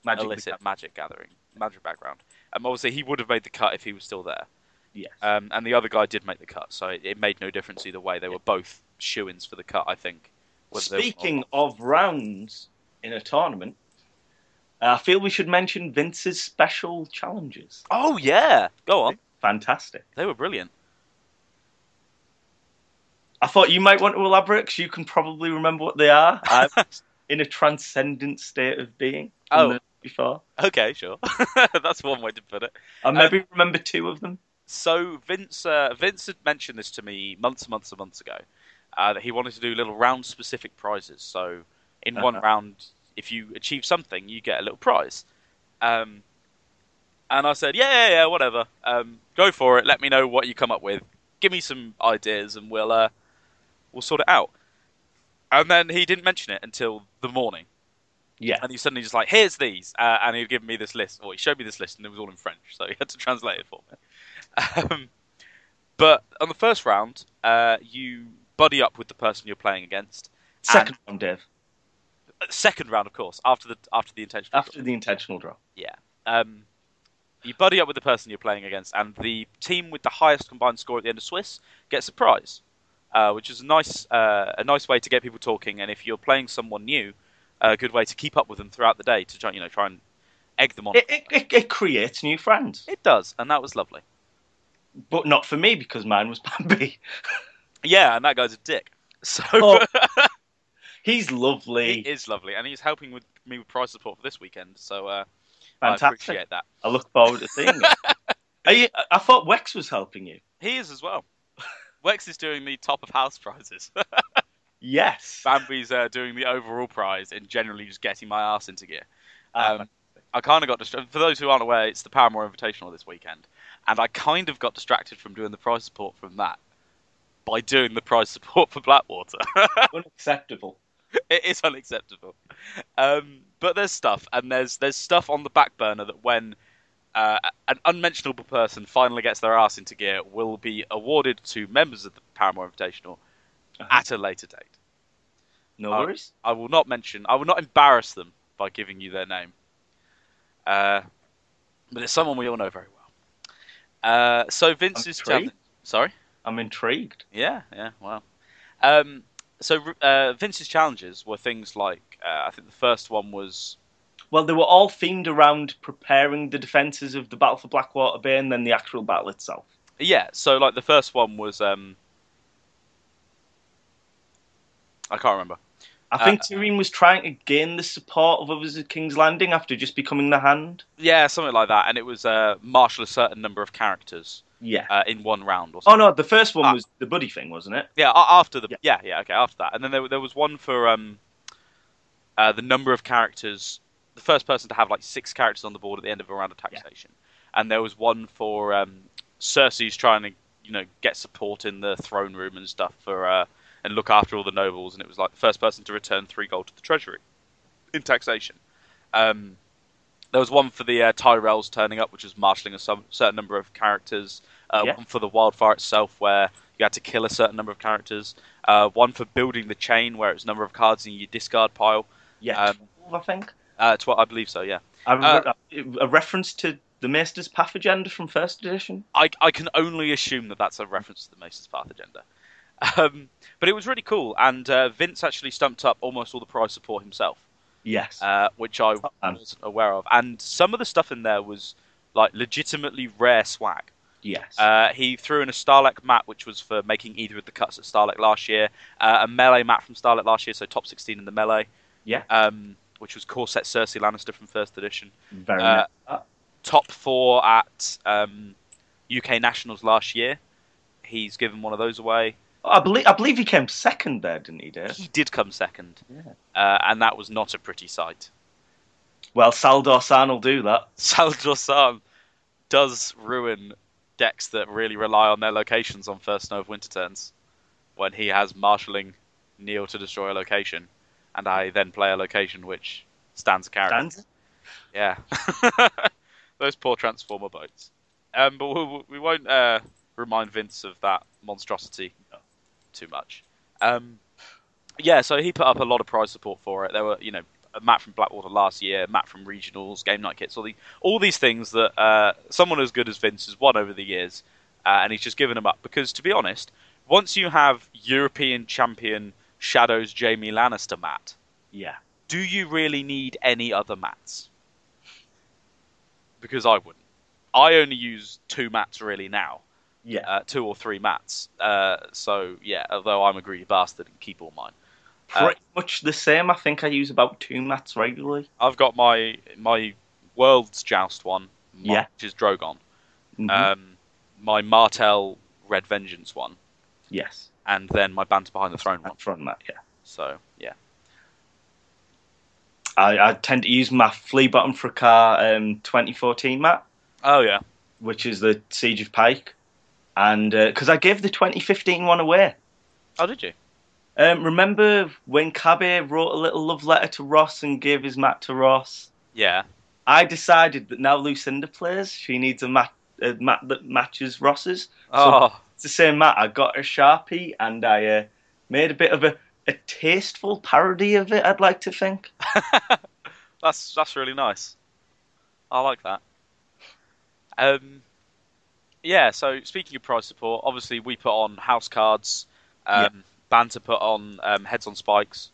Magic illicit magic gathering, magic background. Um, obviously, he would have made the cut if he was still there. Yes. Um, and the other guy did make the cut, so it, it made no difference either way. They were both shoo-ins for the cut, I think. Speaking of rounds in a tournament, uh, I feel we should mention Vince's special challenges. Oh yeah, go on. Fantastic. They were brilliant. I thought you might want to elaborate because you can probably remember what they are. In a transcendent state of being. Oh. Before. Okay, sure. That's one way to put it. I maybe remember two of them. So Vince, uh, Vince had mentioned this to me months and months and months ago. Uh, that he wanted to do little round-specific prizes. So in one Uh-huh. round, if you achieve something, you get a little prize. Um, and I said, yeah, yeah, yeah, whatever. Um, go for it. Let me know what you come up with. Give me some ideas, and we'll uh, we'll sort it out. And then he didn't mention it until the morning. Yeah. And he suddenly just like, here's these, uh, and he'd given me this list, or he showed me this list, and it was all in French, so he had to translate it for me. Um, but on the first round, uh, you buddy up with the person you're playing against. Second round, Dave. Uh, Second round, of course, after the after the intentional. After the intentional draw. Yeah. Um, you buddy up with the person you're playing against, and the team with the highest combined score at the end of Swiss gets a prize. Uh, which is a nice uh, a nice way to get people talking. And if you're playing someone new, a good way to keep up with them throughout the day to try you know try and egg them on. It, it, it, it creates new friends, It does, and that was lovely. but not for me because mine was Bambi. Yeah, and that guy's a dick. So Oh, He's lovely. he is lovely, and he's helping with me with prize support for this weekend. So uh, I appreciate that. I look forward to seeing it. You, I thought Wex was helping you. He is as well. Wex is doing the top of house prizes. Yes. Bambi's uh, doing the overall prize and generally just getting my ass into gear. Ah, Um, I kind of got distracted. For those who aren't aware, it's the Paramore Invitational this weekend, and I kind of got distracted from doing the prize support from that by doing the prize support for Blackwater. unacceptable. it is unacceptable. Um, but there's stuff, and there's there's stuff on the back burner that when uh, an unmentionable person finally gets their ass into gear, will be awarded to members of the Paramore Invitational Uh-huh. at a later date. No worries. I will not mention. I will not embarrass them by giving you their name. Uh, but it's someone we all know very well. Uh, so Vince's intrigued. challenge. Sorry. I'm intrigued. Yeah. Yeah. Well. Um, so uh, Vince's challenges were things like uh, I think the first one was Well, they were all themed around preparing the defences of the Battle for Blackwater Bay and then the actual battle itself. yeah. So like the first one was um, I can't remember. I think Uh, Tyrion was trying to gain the support of others at King's Landing after just becoming the hand. Yeah, something like that, and it was uh, marshal a certain number of characters Yeah. uh, in one round or oh no, the first one Ah. was the buddy thing, wasn't it? Yeah, after the Yeah. yeah. yeah, okay, after that, and then there there was one for um, uh, the number of characters. The first person to have like six characters on the board at the end of a round of taxation, and there was one for um, Cersei's trying to you know get support in the throne room and stuff for uh, and look after all the nobles, and it was like the first person to return three gold to the treasury in taxation. Um, there was one for the uh, Tyrells turning up, which was marshalling a some, certain number of characters. Uh, Yeah. One for the wildfire itself, where you had to kill a certain number of characters. Uh, one for building the chain, where it's number of cards in your discard pile. Yeah, Um, 12, I think. Uh, I believe so, yeah. Uh, a reference to the Maester's Path agenda from first edition. I, I can only assume that that's a reference to the Mace's Path agenda. Um, but it was really cool, and uh, Vince actually stumped up almost all the prize support himself. Yes. uh, which I wasn't aware of. And some of the stuff in there was like legitimately rare swag. yes. Uh, he threw in a Stahleck mat, which was for making either of the cuts at Stahleck last year, uh, a melee mat from Stahleck last year, so top 16 in the melee, yeah. um, which was Corset Cersei Lannister from first edition. Very uh, nice. Top four at um, UK Nationals last year. He's given one of those away. I believe I believe he came second there, didn't he, Dave? He did come second, Yeah. uh, and that was not a pretty sight. Well, Salladhor Saan will do that. Salladhor Saan does ruin decks that really rely on their locations on first snow of winter turns. When he has marshalling kneel to destroy a location, and I then play a location which stands a character. Stands. Yeah, those poor transformer boats. Um, but we, we won't uh, remind Vince of that monstrosity too much. Um, yeah, so he put up a lot of prize support for it. There were, you know, a mat from Blackwater last year, mat from Regionals, Game Night Kits, all the all these things that uh, someone as good as Vince has won over the years, uh, and he's just given them up because, to be honest, once you have European champion Shadows Jaime Lannister mat, Yeah. do you really need any other mats? Because I wouldn't. I only use two mats really now, Yeah. uh, two or three mats. Uh, so yeah, although I'm a greedy bastard and keep all mine. uh, Pretty much the same. I think I use about two mats regularly. I've got my my World's Joust one, my- Yeah. which is Drogon. Mhm. Um, my Martell Red Vengeance one, yes. And then my Banter Behind the Throne one. Front mat. Yeah. So yeah, I, I tend to use my Flea button Bottom Fracas um, 2014 mat, oh yeah, which is the Siege of Pike, and because I gave the 2015 one away. oh did you? Um, remember when Cabby wrote a little love letter to Ross and gave his mat to Ross? Yeah, I decided that now Lucinda plays, she needs a mat, a mat that matches Ross's. oh It's the same mat. I got a Sharpie and I uh, made a bit of a, a tasteful parody of it, I'd like to think. that's that's really nice. I like that. Um, yeah. So speaking of prize support, obviously we put on house cards Um, Banter put on um, Heads on Spikes.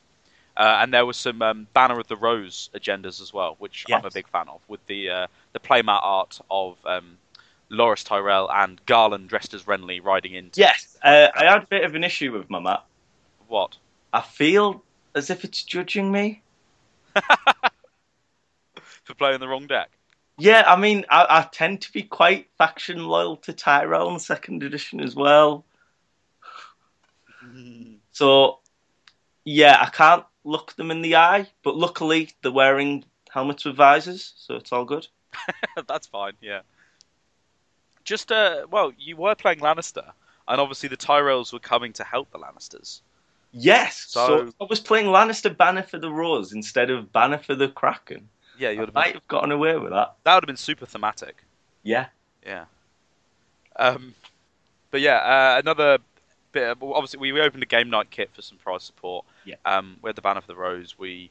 Uh, and there was some um, Banner of the Rose agendas as well, which I'm a big fan of, with the uh, the playmat art of um, Loras Tyrell and Garlan dressed as Renly riding into Yes, uh, I had a bit of an issue with my map. what? I feel as if it's judging me. For playing the wrong deck. Yeah, I mean, I, I tend to be quite faction loyal to Tyrell in second edition as well. So, yeah, I can't look them in the eye, but luckily they're wearing helmets with visors, so it's all good. That's fine, yeah. Just, uh, well, you were playing Lannister, and obviously the Tyrells were coming to help the Lannisters. Yes, so, So- I was playing Lannister Banner for the Rose instead of Banner for the Kraken. Yeah, you would have been, might have gotten away with that. that would have been super thematic. Yeah. Yeah. Um, but yeah, uh, another bit. Of, obviously, we, we opened a game night kit for some prize support. Yeah. Um, we had the banner for the rose. We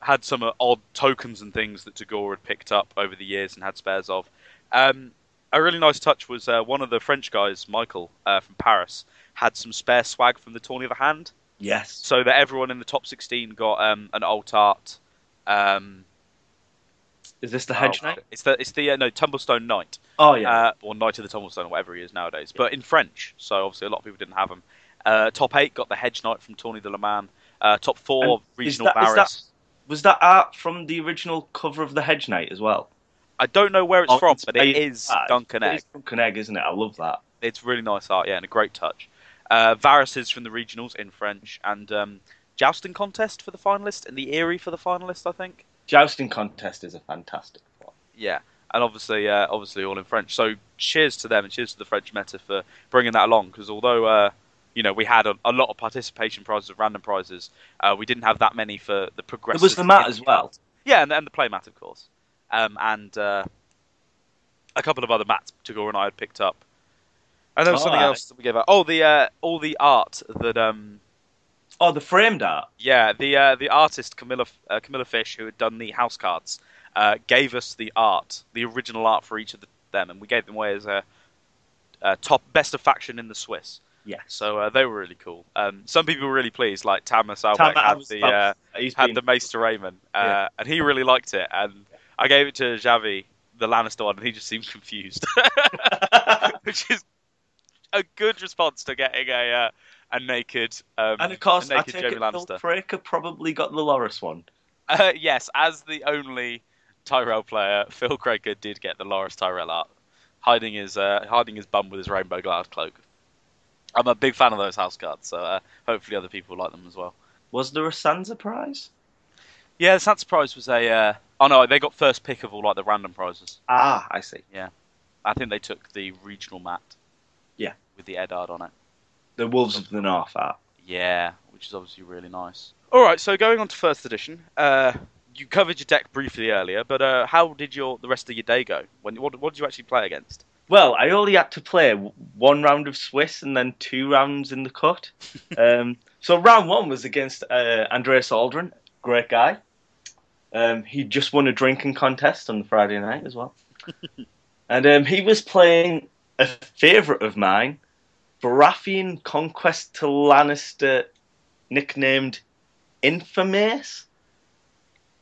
had some odd tokens and things that Tagore had picked up over the years and had spares of. Um, a really nice touch was uh, one of the French guys, Michael uh, from Paris, had some spare swag from the Tourney of the Hand, Yes. so that everyone in the top 16 got um, an alt art. Um, Is this the Hedge oh, Knight? It's the it's the uh, no Tumblestone Knight Oh, yeah. uh, or Knight of the Tumblestone, or whatever he is nowadays, but in French. So obviously, a lot of people didn't have him. Uh, top eight got the Hedge Knight from Tourney de Le Mans. Uh, top four And is regional that- is Barris. Was that art from the original cover of the Hedge Knight as well? I don't know where it's Oh, from, it's but it is ah, Duncan it Egg. is Duncan Egg, isn't it? I love that. It's really nice art, yeah, and a great touch. Uh, Varys is from the regionals in French, and um, jousting contest for the finalist, and the Eyrie for the finalist, I think. Jousting contest is a fantastic one. Yeah, and obviously, uh, obviously all in French. So cheers to them and cheers to the French Meta for bringing that along. Because although uh, you know we had a, a lot of participation prizes of random prizes, uh, we didn't have that many for the progressive. was the mat as well. Yeah, and, and the playmat, of course, um, and uh, a couple of other mats Tagore and I had picked up. And there was Oh, something else that we gave out. Oh, the uh, all the art that um, Oh, the framed art. yeah, the uh, the artist Camilla uh, Camilla Fish, who had done the house cards, uh, gave us the art, the original art for each of the, them, and we gave them away as a, a top best of faction in the Swiss. Yeah. So uh, they were really cool. Um, some people were really pleased, like Tamas Albeck had the uh, had the Maester Raymond, uh, Yeah. and he really liked it. And I gave it to Javi, the Lannister one, and he just seemed confused, which is a good response to getting a uh, a naked um, and of course, a I take Jamie it Phil Lannister. Probably got the Loras one. Uh, yes, as the only Tyrell player, Phil Craker did get the Loras Tyrell art, hiding his uh, hiding his bum with his rainbow glad cloak. I'm a big fan of those house cards, so uh, hopefully other people like them as well. Was there a Sansa prize? Yeah, the Santa Prize was a. Uh, oh no, they got first pick of all like the random prizes. Ah, I see. Yeah, I think they took the regional mat. Yeah. With the Eddard on it. The Wolves of the North art. Yeah, which is obviously really nice. All right, so going on to first edition, uh, you covered your deck briefly earlier, but uh, how did your the rest of your day go? When what, what did you actually play against? Well, I only had to play one round of Swiss and then two rounds in the cut. um, so round one was against uh, Andreas Aldrin, great guy. Um, he just won a drinking contest on the Friday night as well, and um, he was playing a favourite of mine, Baratheon Conquest to Lannister, nicknamed Infamace.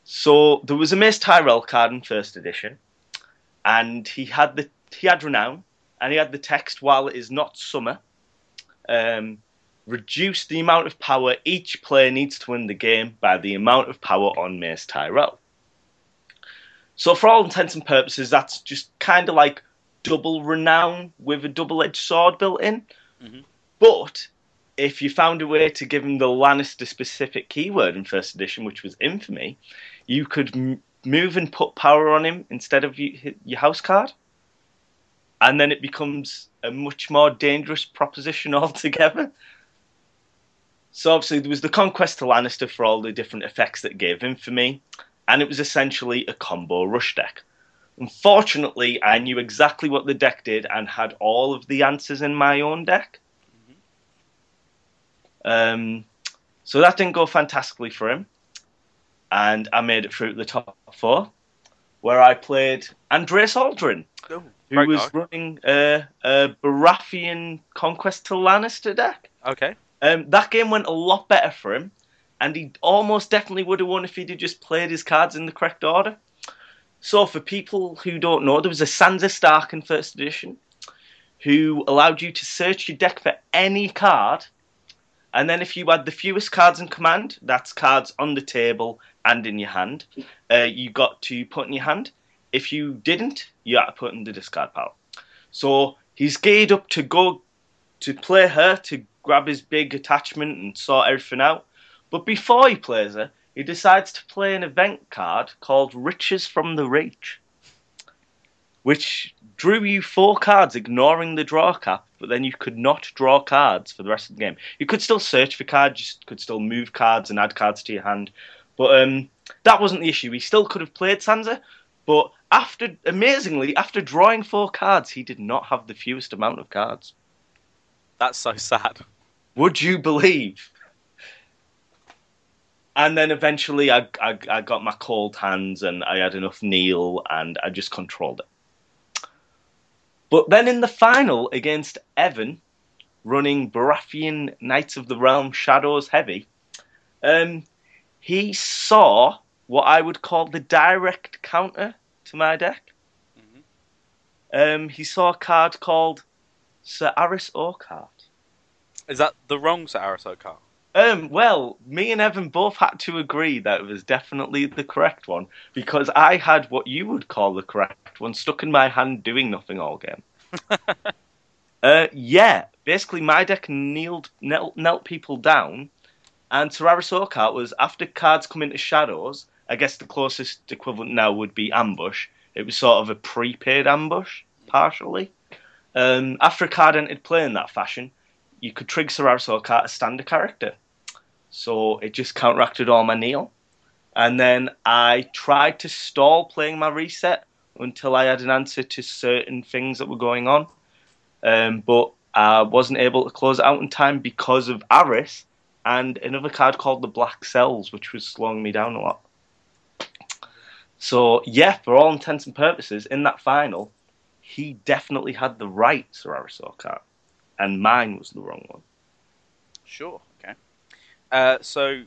So there was a Mace Tyrell card in first edition, and he had the he had renown, and he had the text while it is not summer. Um, reduce the amount of power each player needs to win the game by the amount of power on Mace Tyrell. So for all intents and purposes, that's just kind of like double renown with a double-edged sword built in. Mhm. But if you found a way to give him the Lannister specific keyword in first edition, which was infamy, you could m- move and put power on him instead of your house card. And then it becomes a much more dangerous proposition altogether. So obviously there was the conquest to Lannister for all the different effects that gave infamy, and it was essentially a combo rush deck. Unfortunately, I knew exactly what the deck did and had all of the answers in my own deck. Um, so that didn't go fantastically for him, and I made it through to the top four, where I played Andreas Aldrin, Oh, who was guy. running a, a Baratheon Conquest to Lannister deck. Okay. Um, that game went a lot better for him, and he almost definitely would have won if he'd have just played his cards in the correct order. So, for people who don't know, there was a Sansa Stark in first edition who allowed you to search your deck for any card, and then if you had the fewest cards in command, that's cards on the table and in your hand, uh, you got to put in your hand. If you didn't, you had to put in the discard pile. So he's geared up to go to play her to grab his big attachment and sort everything out. But before he plays her, he decides to play an event card called Riches from the Reach, which drew you four cards, ignoring the draw cap, but then you could not draw cards for the rest of the game. You could still search for cards, you could still move cards and add cards to your hand, but um, that wasn't the issue. He still could have played Sansa, but after amazingly, after drawing four cards, he did not have the fewest amount of cards. That's so sad. Would you believe? And then eventually, I, I, I got my cold hands and I had enough kneel and I just controlled it. But then in the final against Evan, running Baratheon Knights of the Realm Shadows Heavy, um, he saw what I would call the direct counter to my deck. Um, he saw a card called Sir Arys Oakheart. Is that the wrong Arys Oakheart? Um, well, me and Evan both had to agree that it was definitely the correct one because I had what you would call the correct one stuck in my hand doing nothing all game. uh, yeah, basically my deck kneeled, knelt, knelt people down, and Arys was after cards come into shadows. I guess the closest equivalent now would be ambush. It was sort of a prepaid ambush, partially. Um, after a card entered play in that fashion, you could trigger Sir Arys Oakheart as standard character. So it just counteracted all my kneel. And then I tried to stall playing my reset until I had an answer to certain things that were going on. Um, but I wasn't able to close it out in time because of Arys and another card called the Black Cells, which was slowing me down a lot. So, yeah, for all intents and purposes, in that final, he definitely had the right Sir Oakheart, and mine was the wrong one. Sure. Okay. Uh, so,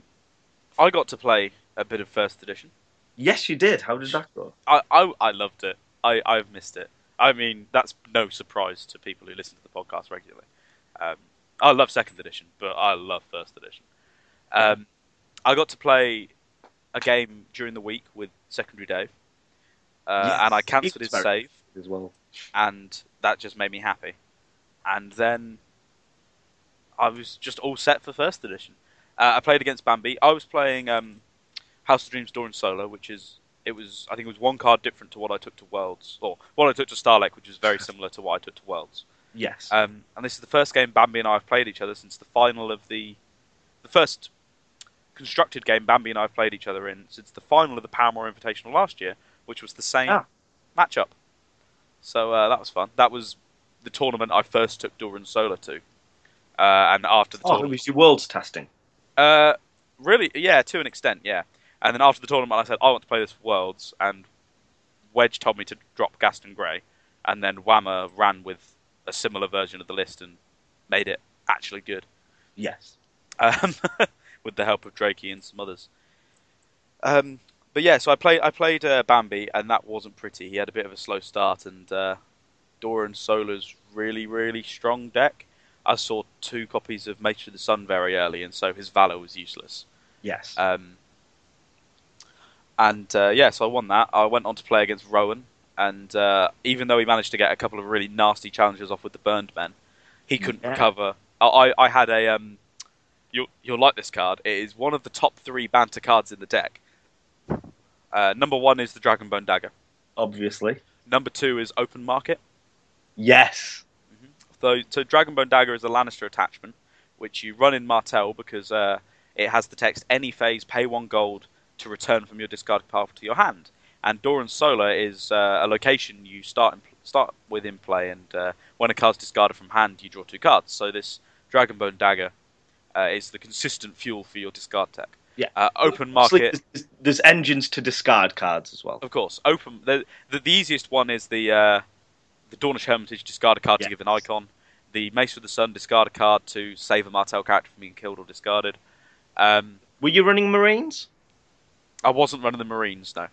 I got to play a bit of first edition. Yes, you did. How did that go? I I, I loved it. I I've missed it. I mean, that's no surprise to people who listen to the podcast regularly. Um, I love second edition, but I love first edition. Um, I got to play a game during the week with Secondary Dave, uh, Yes, and I cancelled his save, As well. and that just made me happy. And then I was just all set for first edition. Uh, I played against Bambi. I was playing um, House of Dreams Doran Solar, which is it was I think it was one card different to what I took to Worlds, or what I took to Stahleck, which is very similar to what I took to Worlds. Yes. Um, and this is the first game Bambi and I have played each other since the final of the the first constructed game Bambi and I have played each other in since the final of the Paramore Invitational last year, which was the same Ah. matchup. So uh, that was fun. That was the tournament I first took Doran Solar to. Uh, and after the oh, it tournament, was your world's testing. uh, really, yeah, to an extent, yeah. And then after the tournament, I said I want to play this for Worlds, and Wedge told me to drop Ghaston Grey, and then Whammer ran with a similar version of the list and made it actually good, Yes. um, with the help of Drakey and some others. Um, but yeah, so I played I played uh, Bambi, and that wasn't pretty. He had a bit of a slow start, and uh, Doran Solar's really really strong deck. I saw two copies of Matrix of the Sun very early, and so his Valor was useless. Yes. Um, and uh, yeah, so I won that. I went on to play against Rowan, and uh, even though he managed to get a couple of really nasty challenges off with the burned men, he couldn't Yeah. recover. I, I I had a um, you'll you'll like this card. It is one of the top three banter cards in the deck. Uh, number one is the Dragonbone Dagger. Obviously. Number two is Open Market. Yes. So, so Dragonbone Dagger is a Lannister attachment, which you run in Martell because uh, it has the text any phase, pay one gold to return from your discarded pile to your hand. And Doran Solar is uh, a location you start in, start with in play, and uh, when a card's discarded from hand, you draw two cards. So this Dragonbone Dagger uh, is the consistent fuel for your discard tech. Yeah. Uh, open market. There's, there's engines to discard cards as well. Of course, open. The, the, the easiest one is the uh, the Dornish Hermitage discard a card Yeah. to give an icon. the Mace of the Sun, discard a card to save a Martell character from being killed or discarded. Um, Were you running Marines? I wasn't running the Marines, no.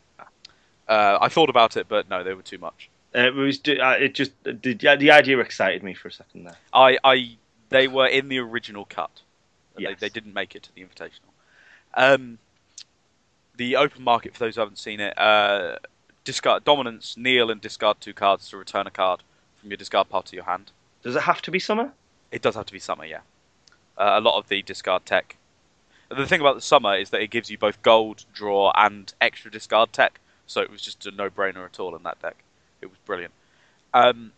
Uh, I thought about it, but no, they were too much. Uh, it was. Uh, it just the, the idea excited me for a second there. I, I they were in the original cut. Yes. They, they didn't make it to the Invitational. Um, the open market, for those who haven't seen it, uh, discard dominance, kneel, and discard two cards to return a card from your discard pile to your hand. Does it have to be summer? It does have to be summer, yeah. Uh, a lot of the discard tech. The thing about the summer is that it gives you both gold, draw, and extra discard tech, so it was just a no-brainer at all in that deck. It was brilliant. Um,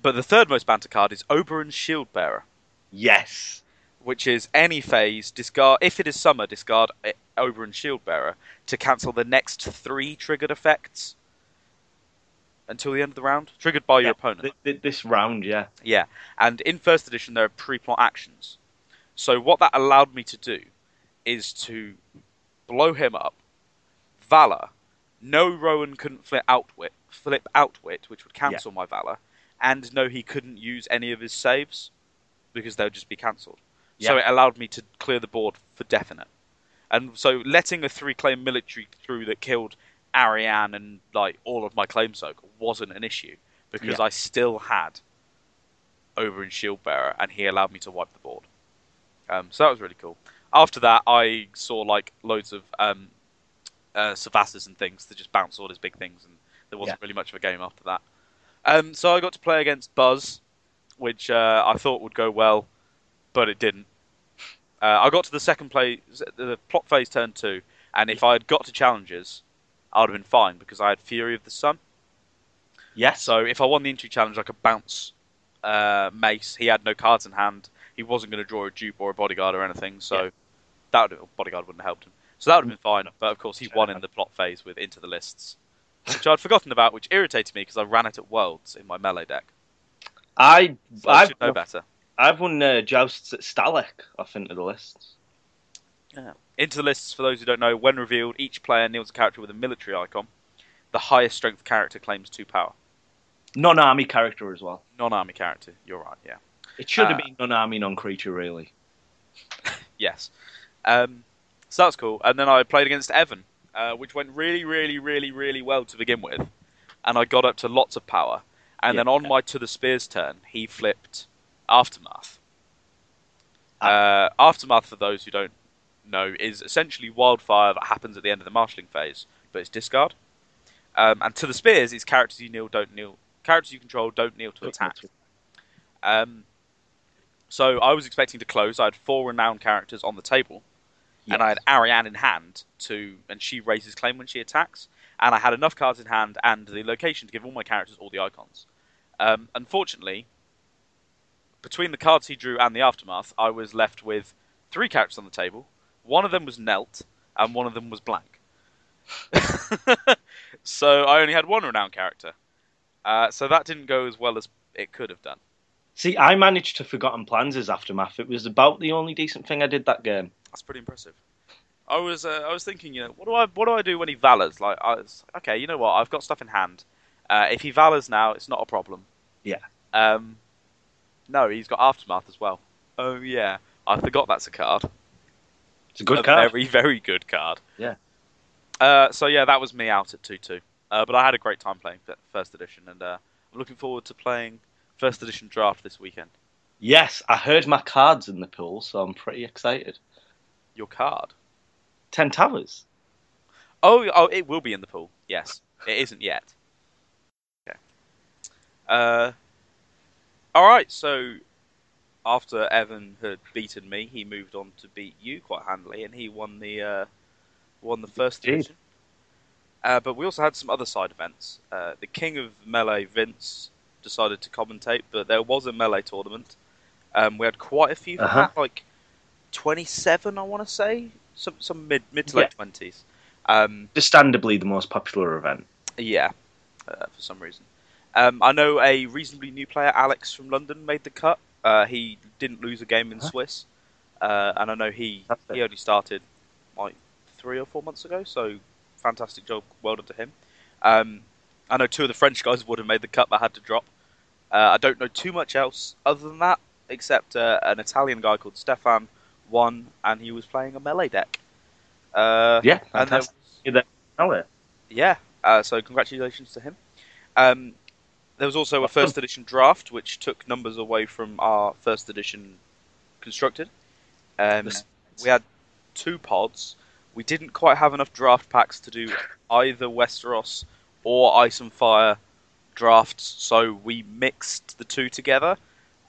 but the third most banter card is Oberyn's Shieldbearer, Yes. Which is any phase discard. If it is summer, discard Oberyn Shieldbearer to cancel the next three triggered effects until the end of the round, triggered by your opponent. th- th- this round, yeah. Yeah, and in first edition there are pre-plot actions. So what that allowed me to do is to blow him up, Valor. No, Rowan couldn't flip outwit, flip outwit, which would cancel my Valor, and no, he couldn't use any of his saves because they would just be cancelled. So it allowed me to clear the board for definite. And so letting a three claim military through that killed Arianne and like all of my claim soak wasn't an issue because Yeah. I still had Oberyn Shieldbearer and he allowed me to wipe the board. Um, so that was really cool. After that, I saw like loads of um, uh, Savasses and things that just bounce all his big things, and there wasn't really much of a game after that. Um, so I got to play against Buzz, which uh, I thought would go well, but it didn't. Uh, I got to the second play, the plot phase turn two, and if I had got to challenges, I would have been fine because I had Fury of the Sun. Yes. So if I won the entry challenge, I could bounce uh, Mace. He had no cards in hand. He wasn't going to draw a dupe or a bodyguard or anything. So Yeah. that would, bodyguard wouldn't have helped him. So that would have been fine. But of course, he won in the plot phase with Into the Lists, which I'd forgotten about, which irritated me because I ran it at Worlds in my melee deck. I So I should know better. I've won uh, jousts at Stahleck off into the lists. Into the Lists, for those who don't know, when revealed, each player kneels a character with a military icon. The highest strength character claims two power. Non-army character as well. Non-army character. You're right. Yeah. It should have Uh, been non-army, non-creature, really. Yes. Um, so that's cool. And then I played against Evan, uh, which went really, really, really, really well to begin with. And I got up to lots of power. And then Yeah. on my to the spears turn, he flipped Aftermath. Ah. Uh, Aftermath, for those who don't know, is essentially wildfire that happens at the end of the marshalling phase, but it's discard. Um, and to the spears is characters you kneel, don't kneel. Characters you control don't kneel to attack. Um, so I was expecting to close. I had four renowned characters on the table, and I had Arianne in hand to, and she raises claim when she attacks. And I had enough cards in hand and the location to give all my characters all the icons. Um, unfortunately, between the cards he drew and the aftermath, I was left with three characters on the table. One of them was Nelt, and one of them was blank. so I only had one renowned character. Uh, so that didn't go as well as it could have done. See, I managed to Forgotten Plans as Aftermath. It was about the only decent thing I did that game. That's pretty impressive. I was uh, I was thinking, you know, what do I what do I do when he valors? Like, I was, okay, you know what? I've got stuff in hand. Uh, if he valors now, it's not a problem. Yeah. Um, no, he's got aftermath as well. Oh yeah, I forgot that's a card. It's a good a card. very very good card. Yeah. Uh, so yeah, that was me out at two two. Uh, but I had a great time playing first edition, and uh, I'm looking forward to playing first edition draft this weekend. Yes, I heard my cards in the pool, so I'm pretty excited. Your card. Ten Towers. Oh, oh, it will be in the pool. Yes, it isn't yet. Okay. Uh, all right. So after Evan had beaten me, he moved on to beat you quite handily, and he won the uh, won the first Indeed. division. Uh, but we also had some other side events. Uh, the King of Melee, Vince, decided to commentate, but there was a melee tournament. Um, we had quite a few, Uh-huh. that, like twenty-seven, I want to say, some some mid mid to Yeah. late twenties. Um, Understandably, the most popular event. yeah, uh, for some reason. Um, I know a reasonably new player, Alex from London, made the cut. Uh, he didn't lose a game in Huh? Swiss, uh, and I know he That's it. he only started like three or four months ago. So fantastic job, well done to him. Um, I know two of the French guys would have made the cut, but had to drop. Uh, I don't know too much else other than that, except uh, an Italian guy called Stefan won, and he was playing a melee deck. Uh, Yeah, and there fantastic. Yeah. yeah, uh, so congratulations to him. Um, there was also a first edition draft, which took numbers away from our first edition constructed. Um, we had two pods. We didn't quite have enough draft packs to do either Westeros or Ice and Fire drafts, so we mixed the two together.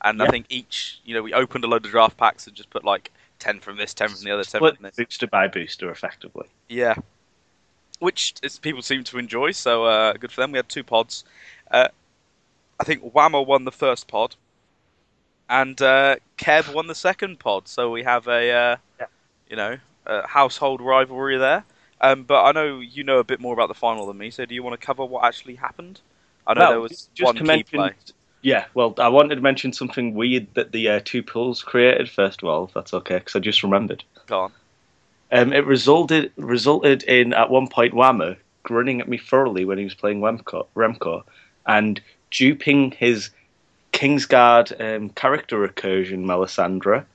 And I think each, you know, we opened a load of draft packs and just put like 10 from this, 10 from the other, 10 Split from this. booster by booster, effectively. Yeah. Which is, people seem to enjoy, so uh, good for them. We had two pods. Uh, I think Whammer won the first pod, and uh, Kev won the second pod. So we have a, uh, Yeah. you know, a household rivalry there. Um, but I know you know a bit more about the final than me, so do you want to cover what actually happened? I know Well, there was just one key mention- play. Yeah, well, I wanted to mention something weird that the uh, two pools created first of all, if that's okay, because I just remembered. Go on. Um, it resulted resulted in at one point Whammer grinning at me thoroughly when he was playing Remco, Remco and duping his Kingsguard um, character recursion Melisandre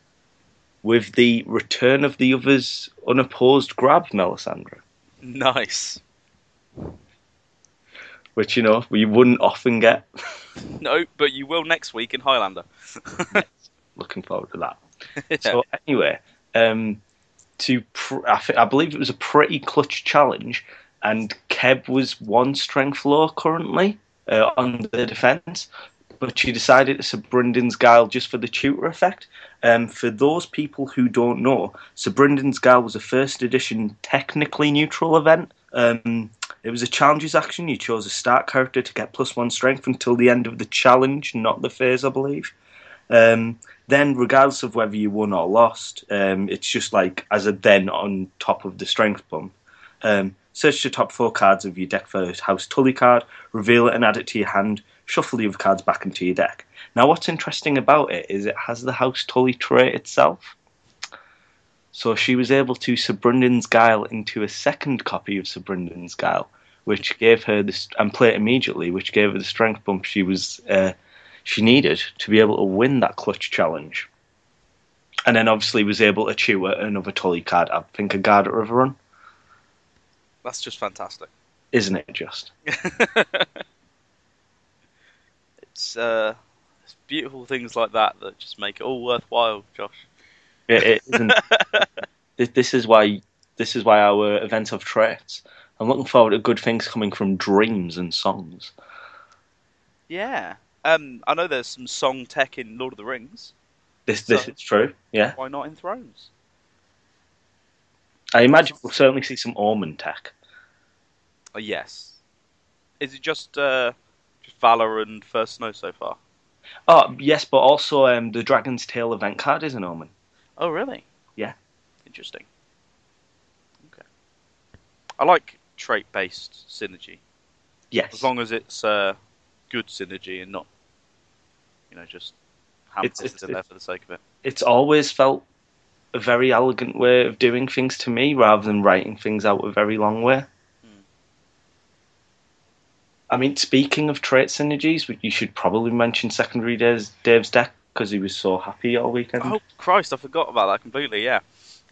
with the return of the other's unopposed grab Melisandre, Nice. which you know we wouldn't often get. No, but you will next week in Highlander. Looking forward to that. Yeah. So anyway, um, to pr- I, thi- I believe it was a pretty clutch challenge, and Keb was one strength low currently uh, on the defence, but she decided to sub Brendan's Guile just for the tutor effect. Um, for those people who don't know, Sir Brendan's Guile was a first edition technically neutral event. Um, it was a challenges action. You chose a start character to get plus one strength until the end of the challenge, not the phase, I believe. Um, then, regardless of whether you won or lost, um, it's just like as a then on top of the strength bump. Um, search the top four cards of your deck for House Tully card, reveal it and add it to your hand, shuffle the other cards back into your deck. Now, what's interesting about it is it has the House Tully trait itself. So she was able to Sabrindin's Guile into a second copy of Sabrindin's Guile, which gave her this, and play it immediately, which gave her the strength bump she was uh, she needed to be able to win that clutch challenge. And then obviously was able to chew another Tully card. I think a guard at Riverrun, That's just fantastic. isn't it? Just it's uh, it's beautiful things like that that just make it all worthwhile, Josh. it, it isn't. this, is why this is why our event of traits. I'm looking forward to good things coming from dreams and songs. Yeah. Um, I know there's some song tech in Lord of the Rings. This this is true. Yeah, Why not in Thrones? I imagine we'll certainly see some Omen tech. Oh, yes. Is it just uh, just Valor and First Snow so far? Oh yes, but also um, the Dragon's Tail event card is an Omen. Oh, really? Yeah. Interesting. Okay. I like trait-based synergy Yes, as long as it's uh, good synergy and not, you know, just it's, it's- in there for the sake of it. it's always felt a very elegant way of doing things to me, rather than writing things out a very long way. I mean, speaking of trait synergies, you should probably mention secondary Dave's, Dave's deck because he was so happy all weekend. Oh Christ, I forgot about that completely. Yeah.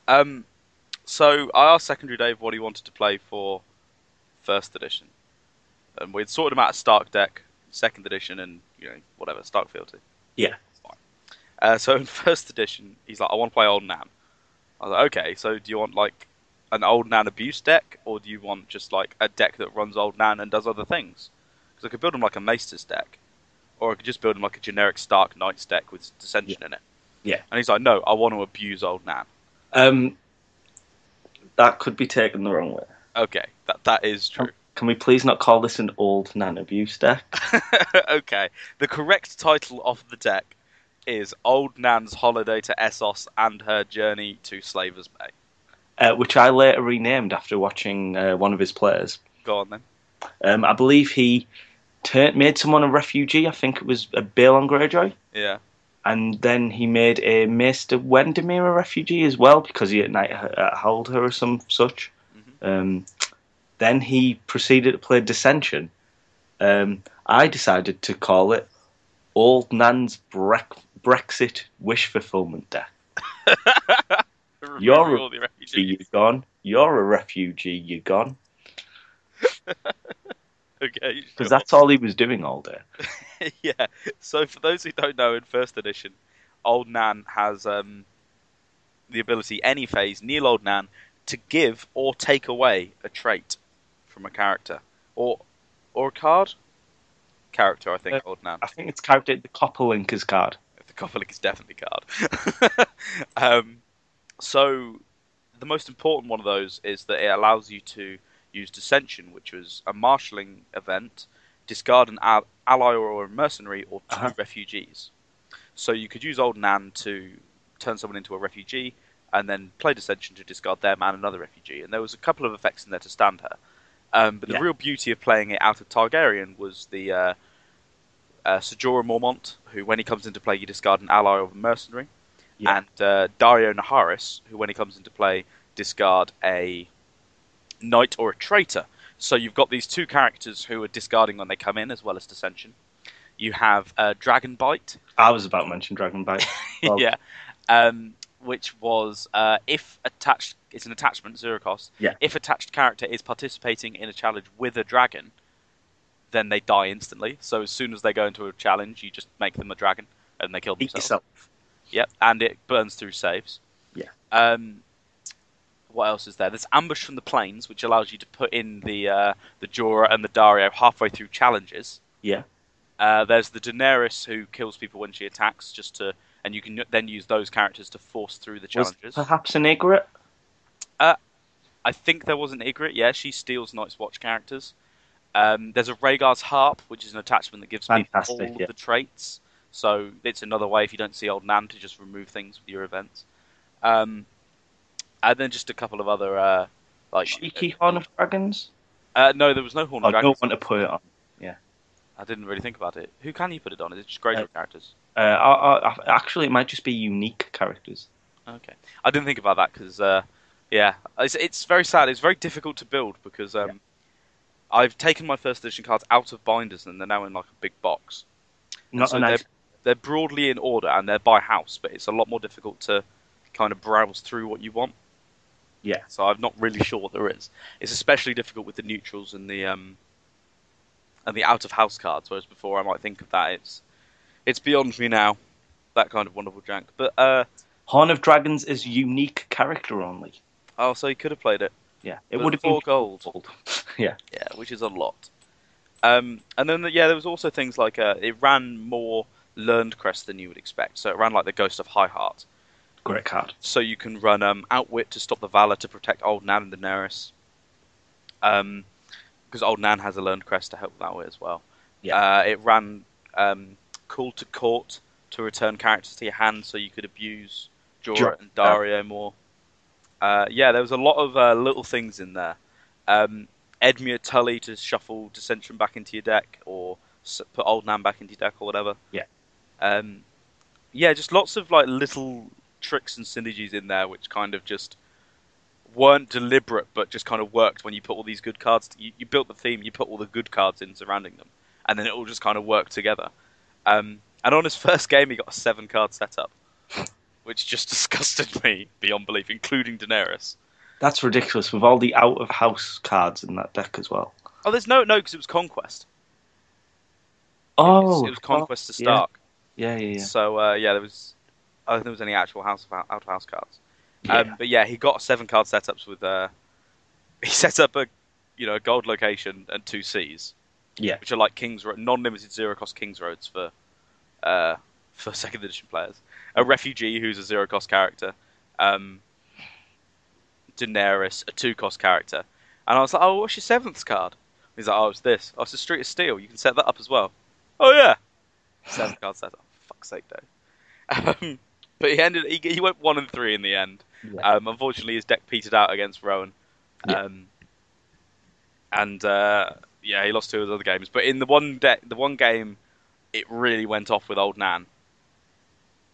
Um, so I asked Secondary Dave what he wanted to play for First Edition, and we'd sorted him out a Stark deck, Second Edition, and you know whatever Stark Fealty. Yeah. Uh, so in First Edition, he's like, I want to play Old Nan. I was like, okay, so do you want like an Old Nan abuse deck, or do you want just like a deck that runs Old Nan and does other things? Because I could build him like a Maesters deck, or I could just build him like a generic Stark Knights deck with Dissension in it. Yeah. And he's like, no, I want to abuse Old Nan. Um, that could be taken the wrong way. Okay, that that is true. Can we please not call this an old nan abuse deck? okay, the correct title of the deck is Old Nan's Holiday to Essos and Her Journey to Slavers Bay. Uh, which I later renamed after watching uh, one of his players. Go on then. Um, I believe he turned, made someone a refugee. I think it was a Balon Greyjoy. Yeah. and then he made a Maester Wendemir a refugee as well because he at night held her or some such. Um, then he proceeded to play Dissension. Um, I decided to call it Old Nan's Brec- Brexit wish fulfillment deck. You're Removing a refugee, you're gone. You're a refugee, you're gone. Okay, Because sure. that's all he was doing all day. yeah. So for those who don't know, in first edition, Old Nan has um, the ability any phase, kneel Old Nan, to give or take away a trait from a character or or a card. Character, I think. Uh, Old Nan. I think it's character the Copper Copperlinker's card. The Copperlink is definitely card. um, so the most important one of those is that it allows you to use Dissension, which was a marshalling event, discard an al- ally or a mercenary or 2 Uh-huh. refugees. So you could use Old Nan to turn someone into a refugee, and then play Dissension to discard them and another refugee. And there was a couple of effects in there to stand her. Um, but the Yeah. real beauty of playing it out of Targaryen was the uh, uh, Ser Jorah Mormont, who when he comes into play you discard an ally or a mercenary, Yeah. and uh, Daario Naharis, who when he comes into play discard a knight or a traitor. So you've got these two characters who are discarding when they come in, as well as Dissension. You have uh, Dragonbite, I was about to mention Dragonbite. Well- yeah, um, which was uh, if attached, it's an attachment zero cost. Yeah. If attached character is participating in a challenge with a dragon, then they die instantly. So as soon as they go into a challenge, you just make them a dragon and they kill Eat themselves. Yep, and it burns through saves. Yeah. Um, what else is there? There's ambush from the plains, which allows you to put in the uh, the Jorah and the Daario halfway through challenges. Yeah. Uh, there's the Daenerys who kills people when she attacks, just to, and you can then use those characters to force through the Was challenges. perhaps an Ygritte? I think there was an Ygritte. Yeah, she steals Night's Watch characters. Um, there's a Rhaegar's Harp, which is an attachment that gives people Fantastic, all yeah. the traits. So it's another way if you don't see Old Nan to just remove things with your events. Um, and then just a couple of other uh, like Cheeky Horn of Dragons? Uh, no, there was no Horn I of don't want to put it on. Yeah, I didn't really think about it. Who can you put it on? Is it just Greyjoy Uh, characters? Uh, I, I, actually, it might just be unique characters. Okay, I didn't think about that because, uh, yeah, it's, it's very sad. It's very difficult to build because um, I've taken my first edition cards out of binders and they're now in like a big box. Not so a nice. They're broadly in order and they're by house, but it's a lot more difficult to kind of browse through what you want. Yeah. So I'm not really sure what there is. It's especially difficult with the neutrals and the um, and the out of house cards. Whereas before I might think of that. It's it's beyond me now. That kind of wonderful jank. But uh, Horn of Dragons is unique character only. oh, so you could have played it. Yeah, it would have been four gold. gold. yeah, Yeah, which is a lot. Um, and then yeah, there was also things like uh, it ran more learned crest than you would expect. So it ran like the Ghost of High Heart. great card. So you can run um, Outwit to stop the Valor to protect Old Nan and Daenerys. Um, because Old Nan has a learned crest to help that Outwit as well. Yeah. Uh, it ran um, Call to Court to return characters to your hand, so you could abuse Jorah Jorah. and Daario more. Uh, yeah, there was a lot of uh, little things in there. Um, Edmure Tully to shuffle Dissension back into your deck, or put Old Nan back into your deck, or whatever. Yeah. Um, yeah, just lots of like little tricks and synergies in there, which kind of just weren't deliberate, but just kind of worked when you put all these good cards. You, you built the theme, you put all the good cards in surrounding them, and then it all just kind of worked together. Um, and on his first game, he got a seven card setup, which just disgusted me beyond belief, including Daenerys. That's ridiculous with all the out of house cards in that deck as well. Oh, there's no no because it was conquest. Oh, it was, it was conquest to yeah. Stark. Yeah, yeah, yeah. So uh, yeah, there was. I don't think there was any actual house of, out of house cards. yeah. Um, but yeah, he got seven card setups with. Uh, he set up a, you know, a gold location and two Cs, yeah. which are like Kings Ro- non-limited zero cost Kings roads for, uh, for second edition players. A refugee who's a zero cost character, um, Daenerys, a two cost character, and I was like, oh, what's your seventh card? He's like, oh, it's this. Oh, it's the Street of Steel. You can set that up as well. Oh yeah, seven card setup. Fuck's sake, though. Um, but he ended. He, he went one and three in the end. Yeah. Um, unfortunately, his deck petered out against Rowan. Yeah. Um, and uh, yeah, he lost two of his other games. But in the one deck, the one game, it really went off with Old Nan.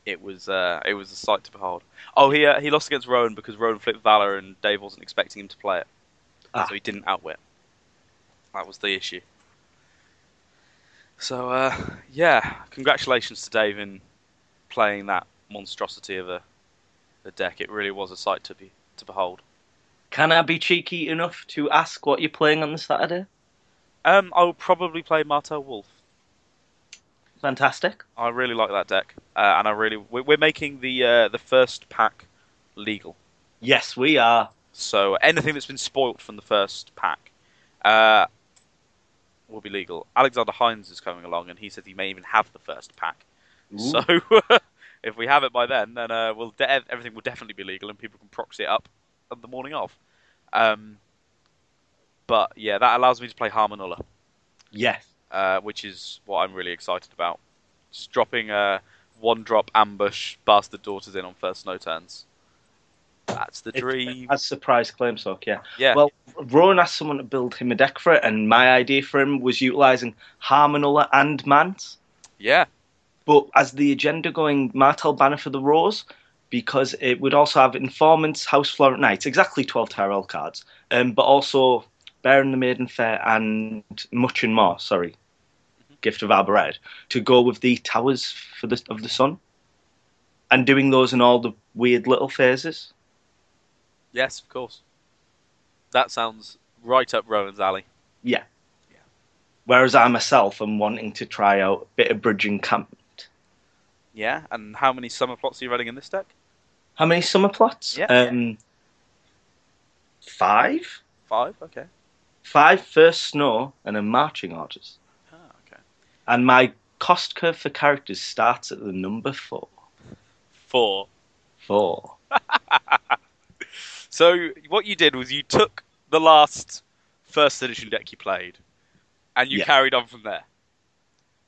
It was uh, it was a sight to behold. Oh, he uh, he lost against Rowan because Rowan flipped Valor and Dave wasn't expecting him to play it, Ah. so he didn't outwit. That was the issue. So uh, yeah, congratulations to Dave in playing that monstrosity of a, a deck. It really was a sight to be to behold. Can I be cheeky enough to ask what you're playing on the Saturday? Um, I will probably play Martell Wolf. Fantastic. I really like that deck, uh, and I really we're, we're making the uh, the first pack legal. Yes, we are. So anything that's been spoilt from the first pack uh, will be legal. Alexander Hines is coming along, and he says he may even have the first pack. Ooh. So if we have it by then, then uh, we'll de- everything will definitely be legal, and people can proxy it up on the morning of. Um, but yeah, that allows me to play Harmen Uller, Yes. uh, which is what I'm really excited about. Just dropping a one drop ambush bastard daughters in on first snow turns. That's the dream. As surprise claim sock, yeah. Yeah. Well, Rowan asked someone to build him a deck for it, and my idea for him was utilising Harmen Uller and Mance. yeah. But as the agenda going, Martell Banner for the Rose, because it would also have Informants, House Florent Knights, exactly 12 Tyrell cards, um, but also Bear and the Maiden Fair and much and more, sorry, Gift of Arbor Red, to go with the Towers for the, of the Sun. And doing those in all the weird little phases. Yes, of course. That sounds right up Rowan's alley. Yeah. Yeah. Whereas I myself am wanting to try out a bit of bridge encampment. Yeah, and how many summer plots are you running in this deck? How many summer plots? Yeah. Um, five? Five. Okay. Five first snow and then marching orders. Ah, okay. And my cost curve for characters starts at the number four. Four. Four. So what you did was you took the last first edition deck you played, and you Yeah. carried on from there.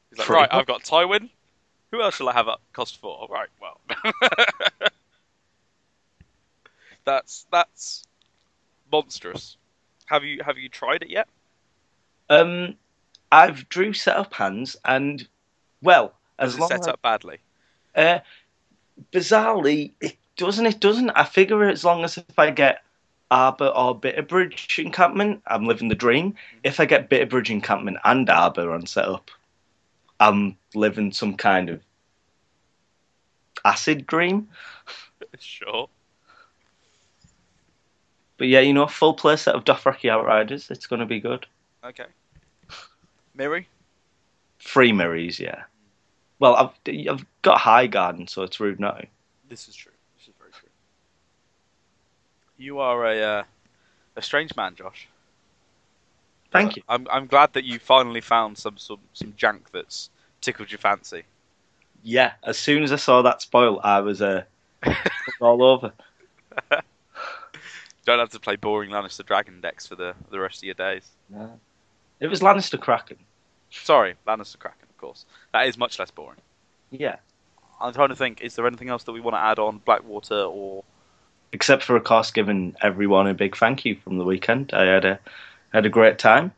He's like, right. I've got Tywin. Who else shall I have at cost four? Right, well, that's that's monstrous. Have you have you tried it yet? Um, I've drew set up hands and, well, as Does it long set as up badly? Uh, bizarrely, it doesn't. It doesn't. I figure as long as if I get Arbor or Bitterbridge encampment, I'm living the dream. If I get Bitterbridge encampment and Arbor on setup, I'm living some kind of acid dream. sure. But yeah, you know, full play set of Dothraki Outriders. It's going to be good. Okay. Miri? Free Mirrors, yeah. Well, I've I've got Highgarden, so it's rude now. This is true. This is very true. You are a uh, a strange man, Josh. Thank you. I'm I'm glad that you finally found some some some jank that's tickled your fancy. Yeah, as soon as I saw that spoil, I was uh, all over. Don't have to play boring Lannister Dragon decks for the the rest of your days. It was Lannister Kraken. Sorry, Lannister Kraken, of course. That is much less boring. Yeah. I'm trying to think. Is there anything else that we want to add on Blackwater or? Except for of course giving everyone a big thank you from the weekend. I had a had a great time.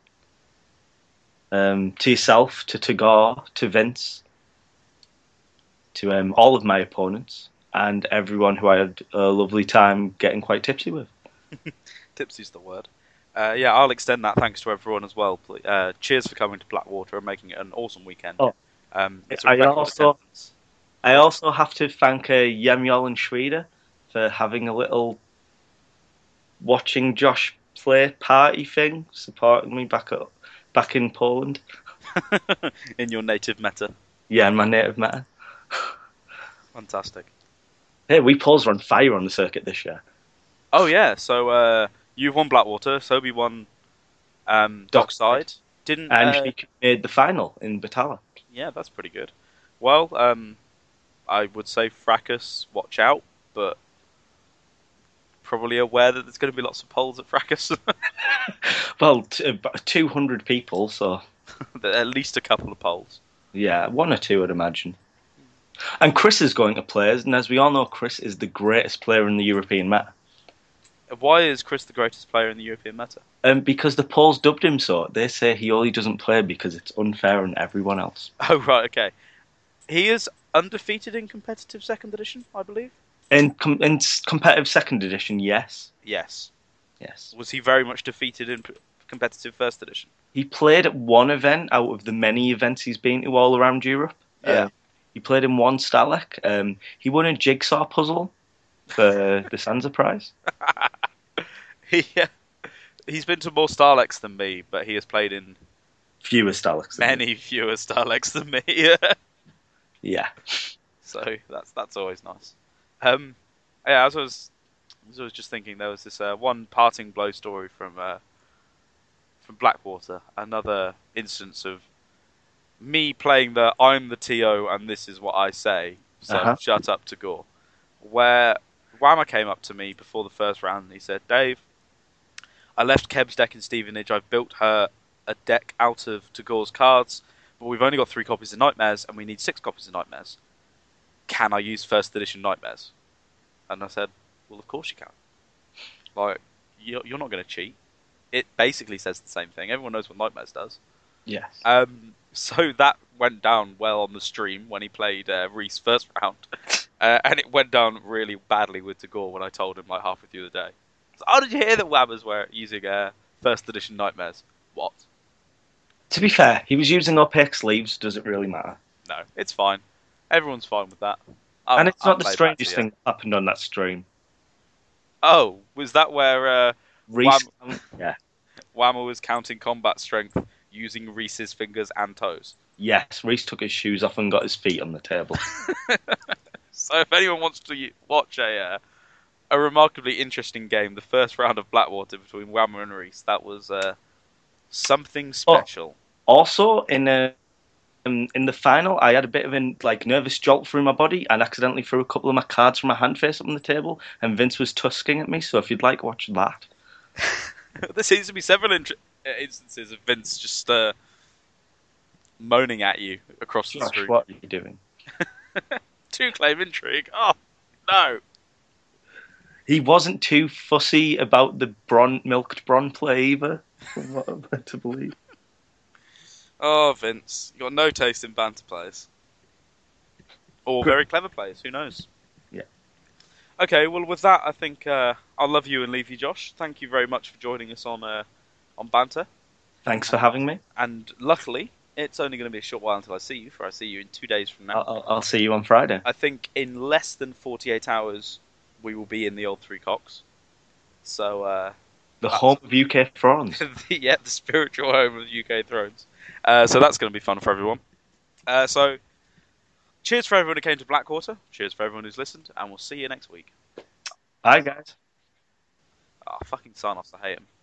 Um, to yourself, to Tagore, to Vince, to um, all of my opponents, and everyone who I had a lovely time getting quite tipsy with. Tipsy's the word. Uh, yeah, I'll extend that thanks to everyone as well. Uh, cheers for coming to Blackwater and making it an awesome weekend. Oh. Um, it's a I also- attendance. I also have to thank uh, Yemyol and Schweder for having a little watching Josh play party thing, supporting me back up back in Poland. in your native meta. Yeah, in my native meta. Fantastic. Hey, we Poles were on fire on the circuit this year. Oh yeah, so uh, you've won Blackwater. Sobi won um, Dockside. Didn't and uh, she made the final in Batala. yeah, that's pretty good. Well, um, I would say Fracas, watch out, but probably aware that there's going to be lots of Poles at Fracas. Well, t- about 200 people, so at least a couple of Poles. yeah, one or two, I'd imagine. And Chris is going to play, and as we all know, Chris is the greatest player in the European meta. Why is Chris the greatest player in the European meta? Um, because the Poles dubbed him so. They say he only doesn't play because it's unfair on everyone else. Oh right, okay. He is undefeated in competitive second edition, I believe. In, com- in competitive second edition, yes. Yes. Yes. Was he very much defeated in p- competitive first edition? he played at one event out of the many events he's been to all around Europe. Yeah. Uh, he played in one Stahleck. Um, he won a jigsaw puzzle for the Sansa Prize. He, he's been to more Stahlecks than me, but he has played in Fewer Stahlecks. than me. many fewer Stahlecks than me. Yeah. so that's that's always nice. Um, yeah, as I was, as I was just thinking, there was this uh, one parting blow story from uh, from Blackwater. Another instance of me playing the "I'm the TO and this is what I say," so Uh-huh. shut up to Gore. Where Whammer came up to me before the first round and he said, "Dave, I left Keb's deck in Stevenage. I've built her a deck out of Tagore's cards, but we've only got three copies of Nightmares and we need six copies of Nightmares. Can I use first edition Nightmares? And I said, Well, of course you can. Like, you're, you're not going to cheat. It basically says the same thing. Everyone knows what Nightmares does. Yes. Um, so that went down well on the stream when he played uh, Reese first round, uh, and it went down really badly with Tagore when I told him like halfway through the day. So, oh, did you hear that Wabbers were using uh, first edition Nightmares? What? To be fair, he was using opaque sleeves. Does it really matter? No, it's fine. Everyone's fine with that. I- and it's I not the strangest thing that happened on that stream. Oh, was that where uh, Reese, yeah, Whammer was counting combat strength using Reese's fingers and toes? yes. Reese took his shoes off and got his feet on the table. So if anyone wants to watch a uh, a remarkably interesting game, the first round of Blackwater between Whammer and Reese, that was uh, something special. also, in a, um, in the final, I had a bit of a like nervous jolt through my body and accidentally threw a couple of my cards from my hand face up on the table, and Vince was tusking at me. So if you'd like, watch that. there seems to be several int- uh, instances of Vince just uh, moaning at you across the Josh, street. what are you doing? Two claim intrigue. Oh no! He wasn't too fussy about the Bronn milked Bronn play either. From what I'm to believe. Oh Vince, you got no taste in banter plays, or very clever plays. Who knows? Yeah. Okay, well with that, I think uh, I'll love you and leave you, Josh. Thank you very much for joining us on uh, on banter. Thanks for having me. And luckily, it's only going to be a short while until I see you. For I see you in two days from now. I'll, I'll, see you on Friday. I think in less than forty-eight hours, we will be in the old Three Cocks. So uh, The home of UK prawns. the, yeah, the spiritual home of UK thrones. Uh, so that's going to be fun for everyone. Uh, so, cheers for everyone who came to Blackwater. Cheers for everyone who's listened, and we'll see you next week. Bye, guys. Ah, fucking sign offs, I hate 'em.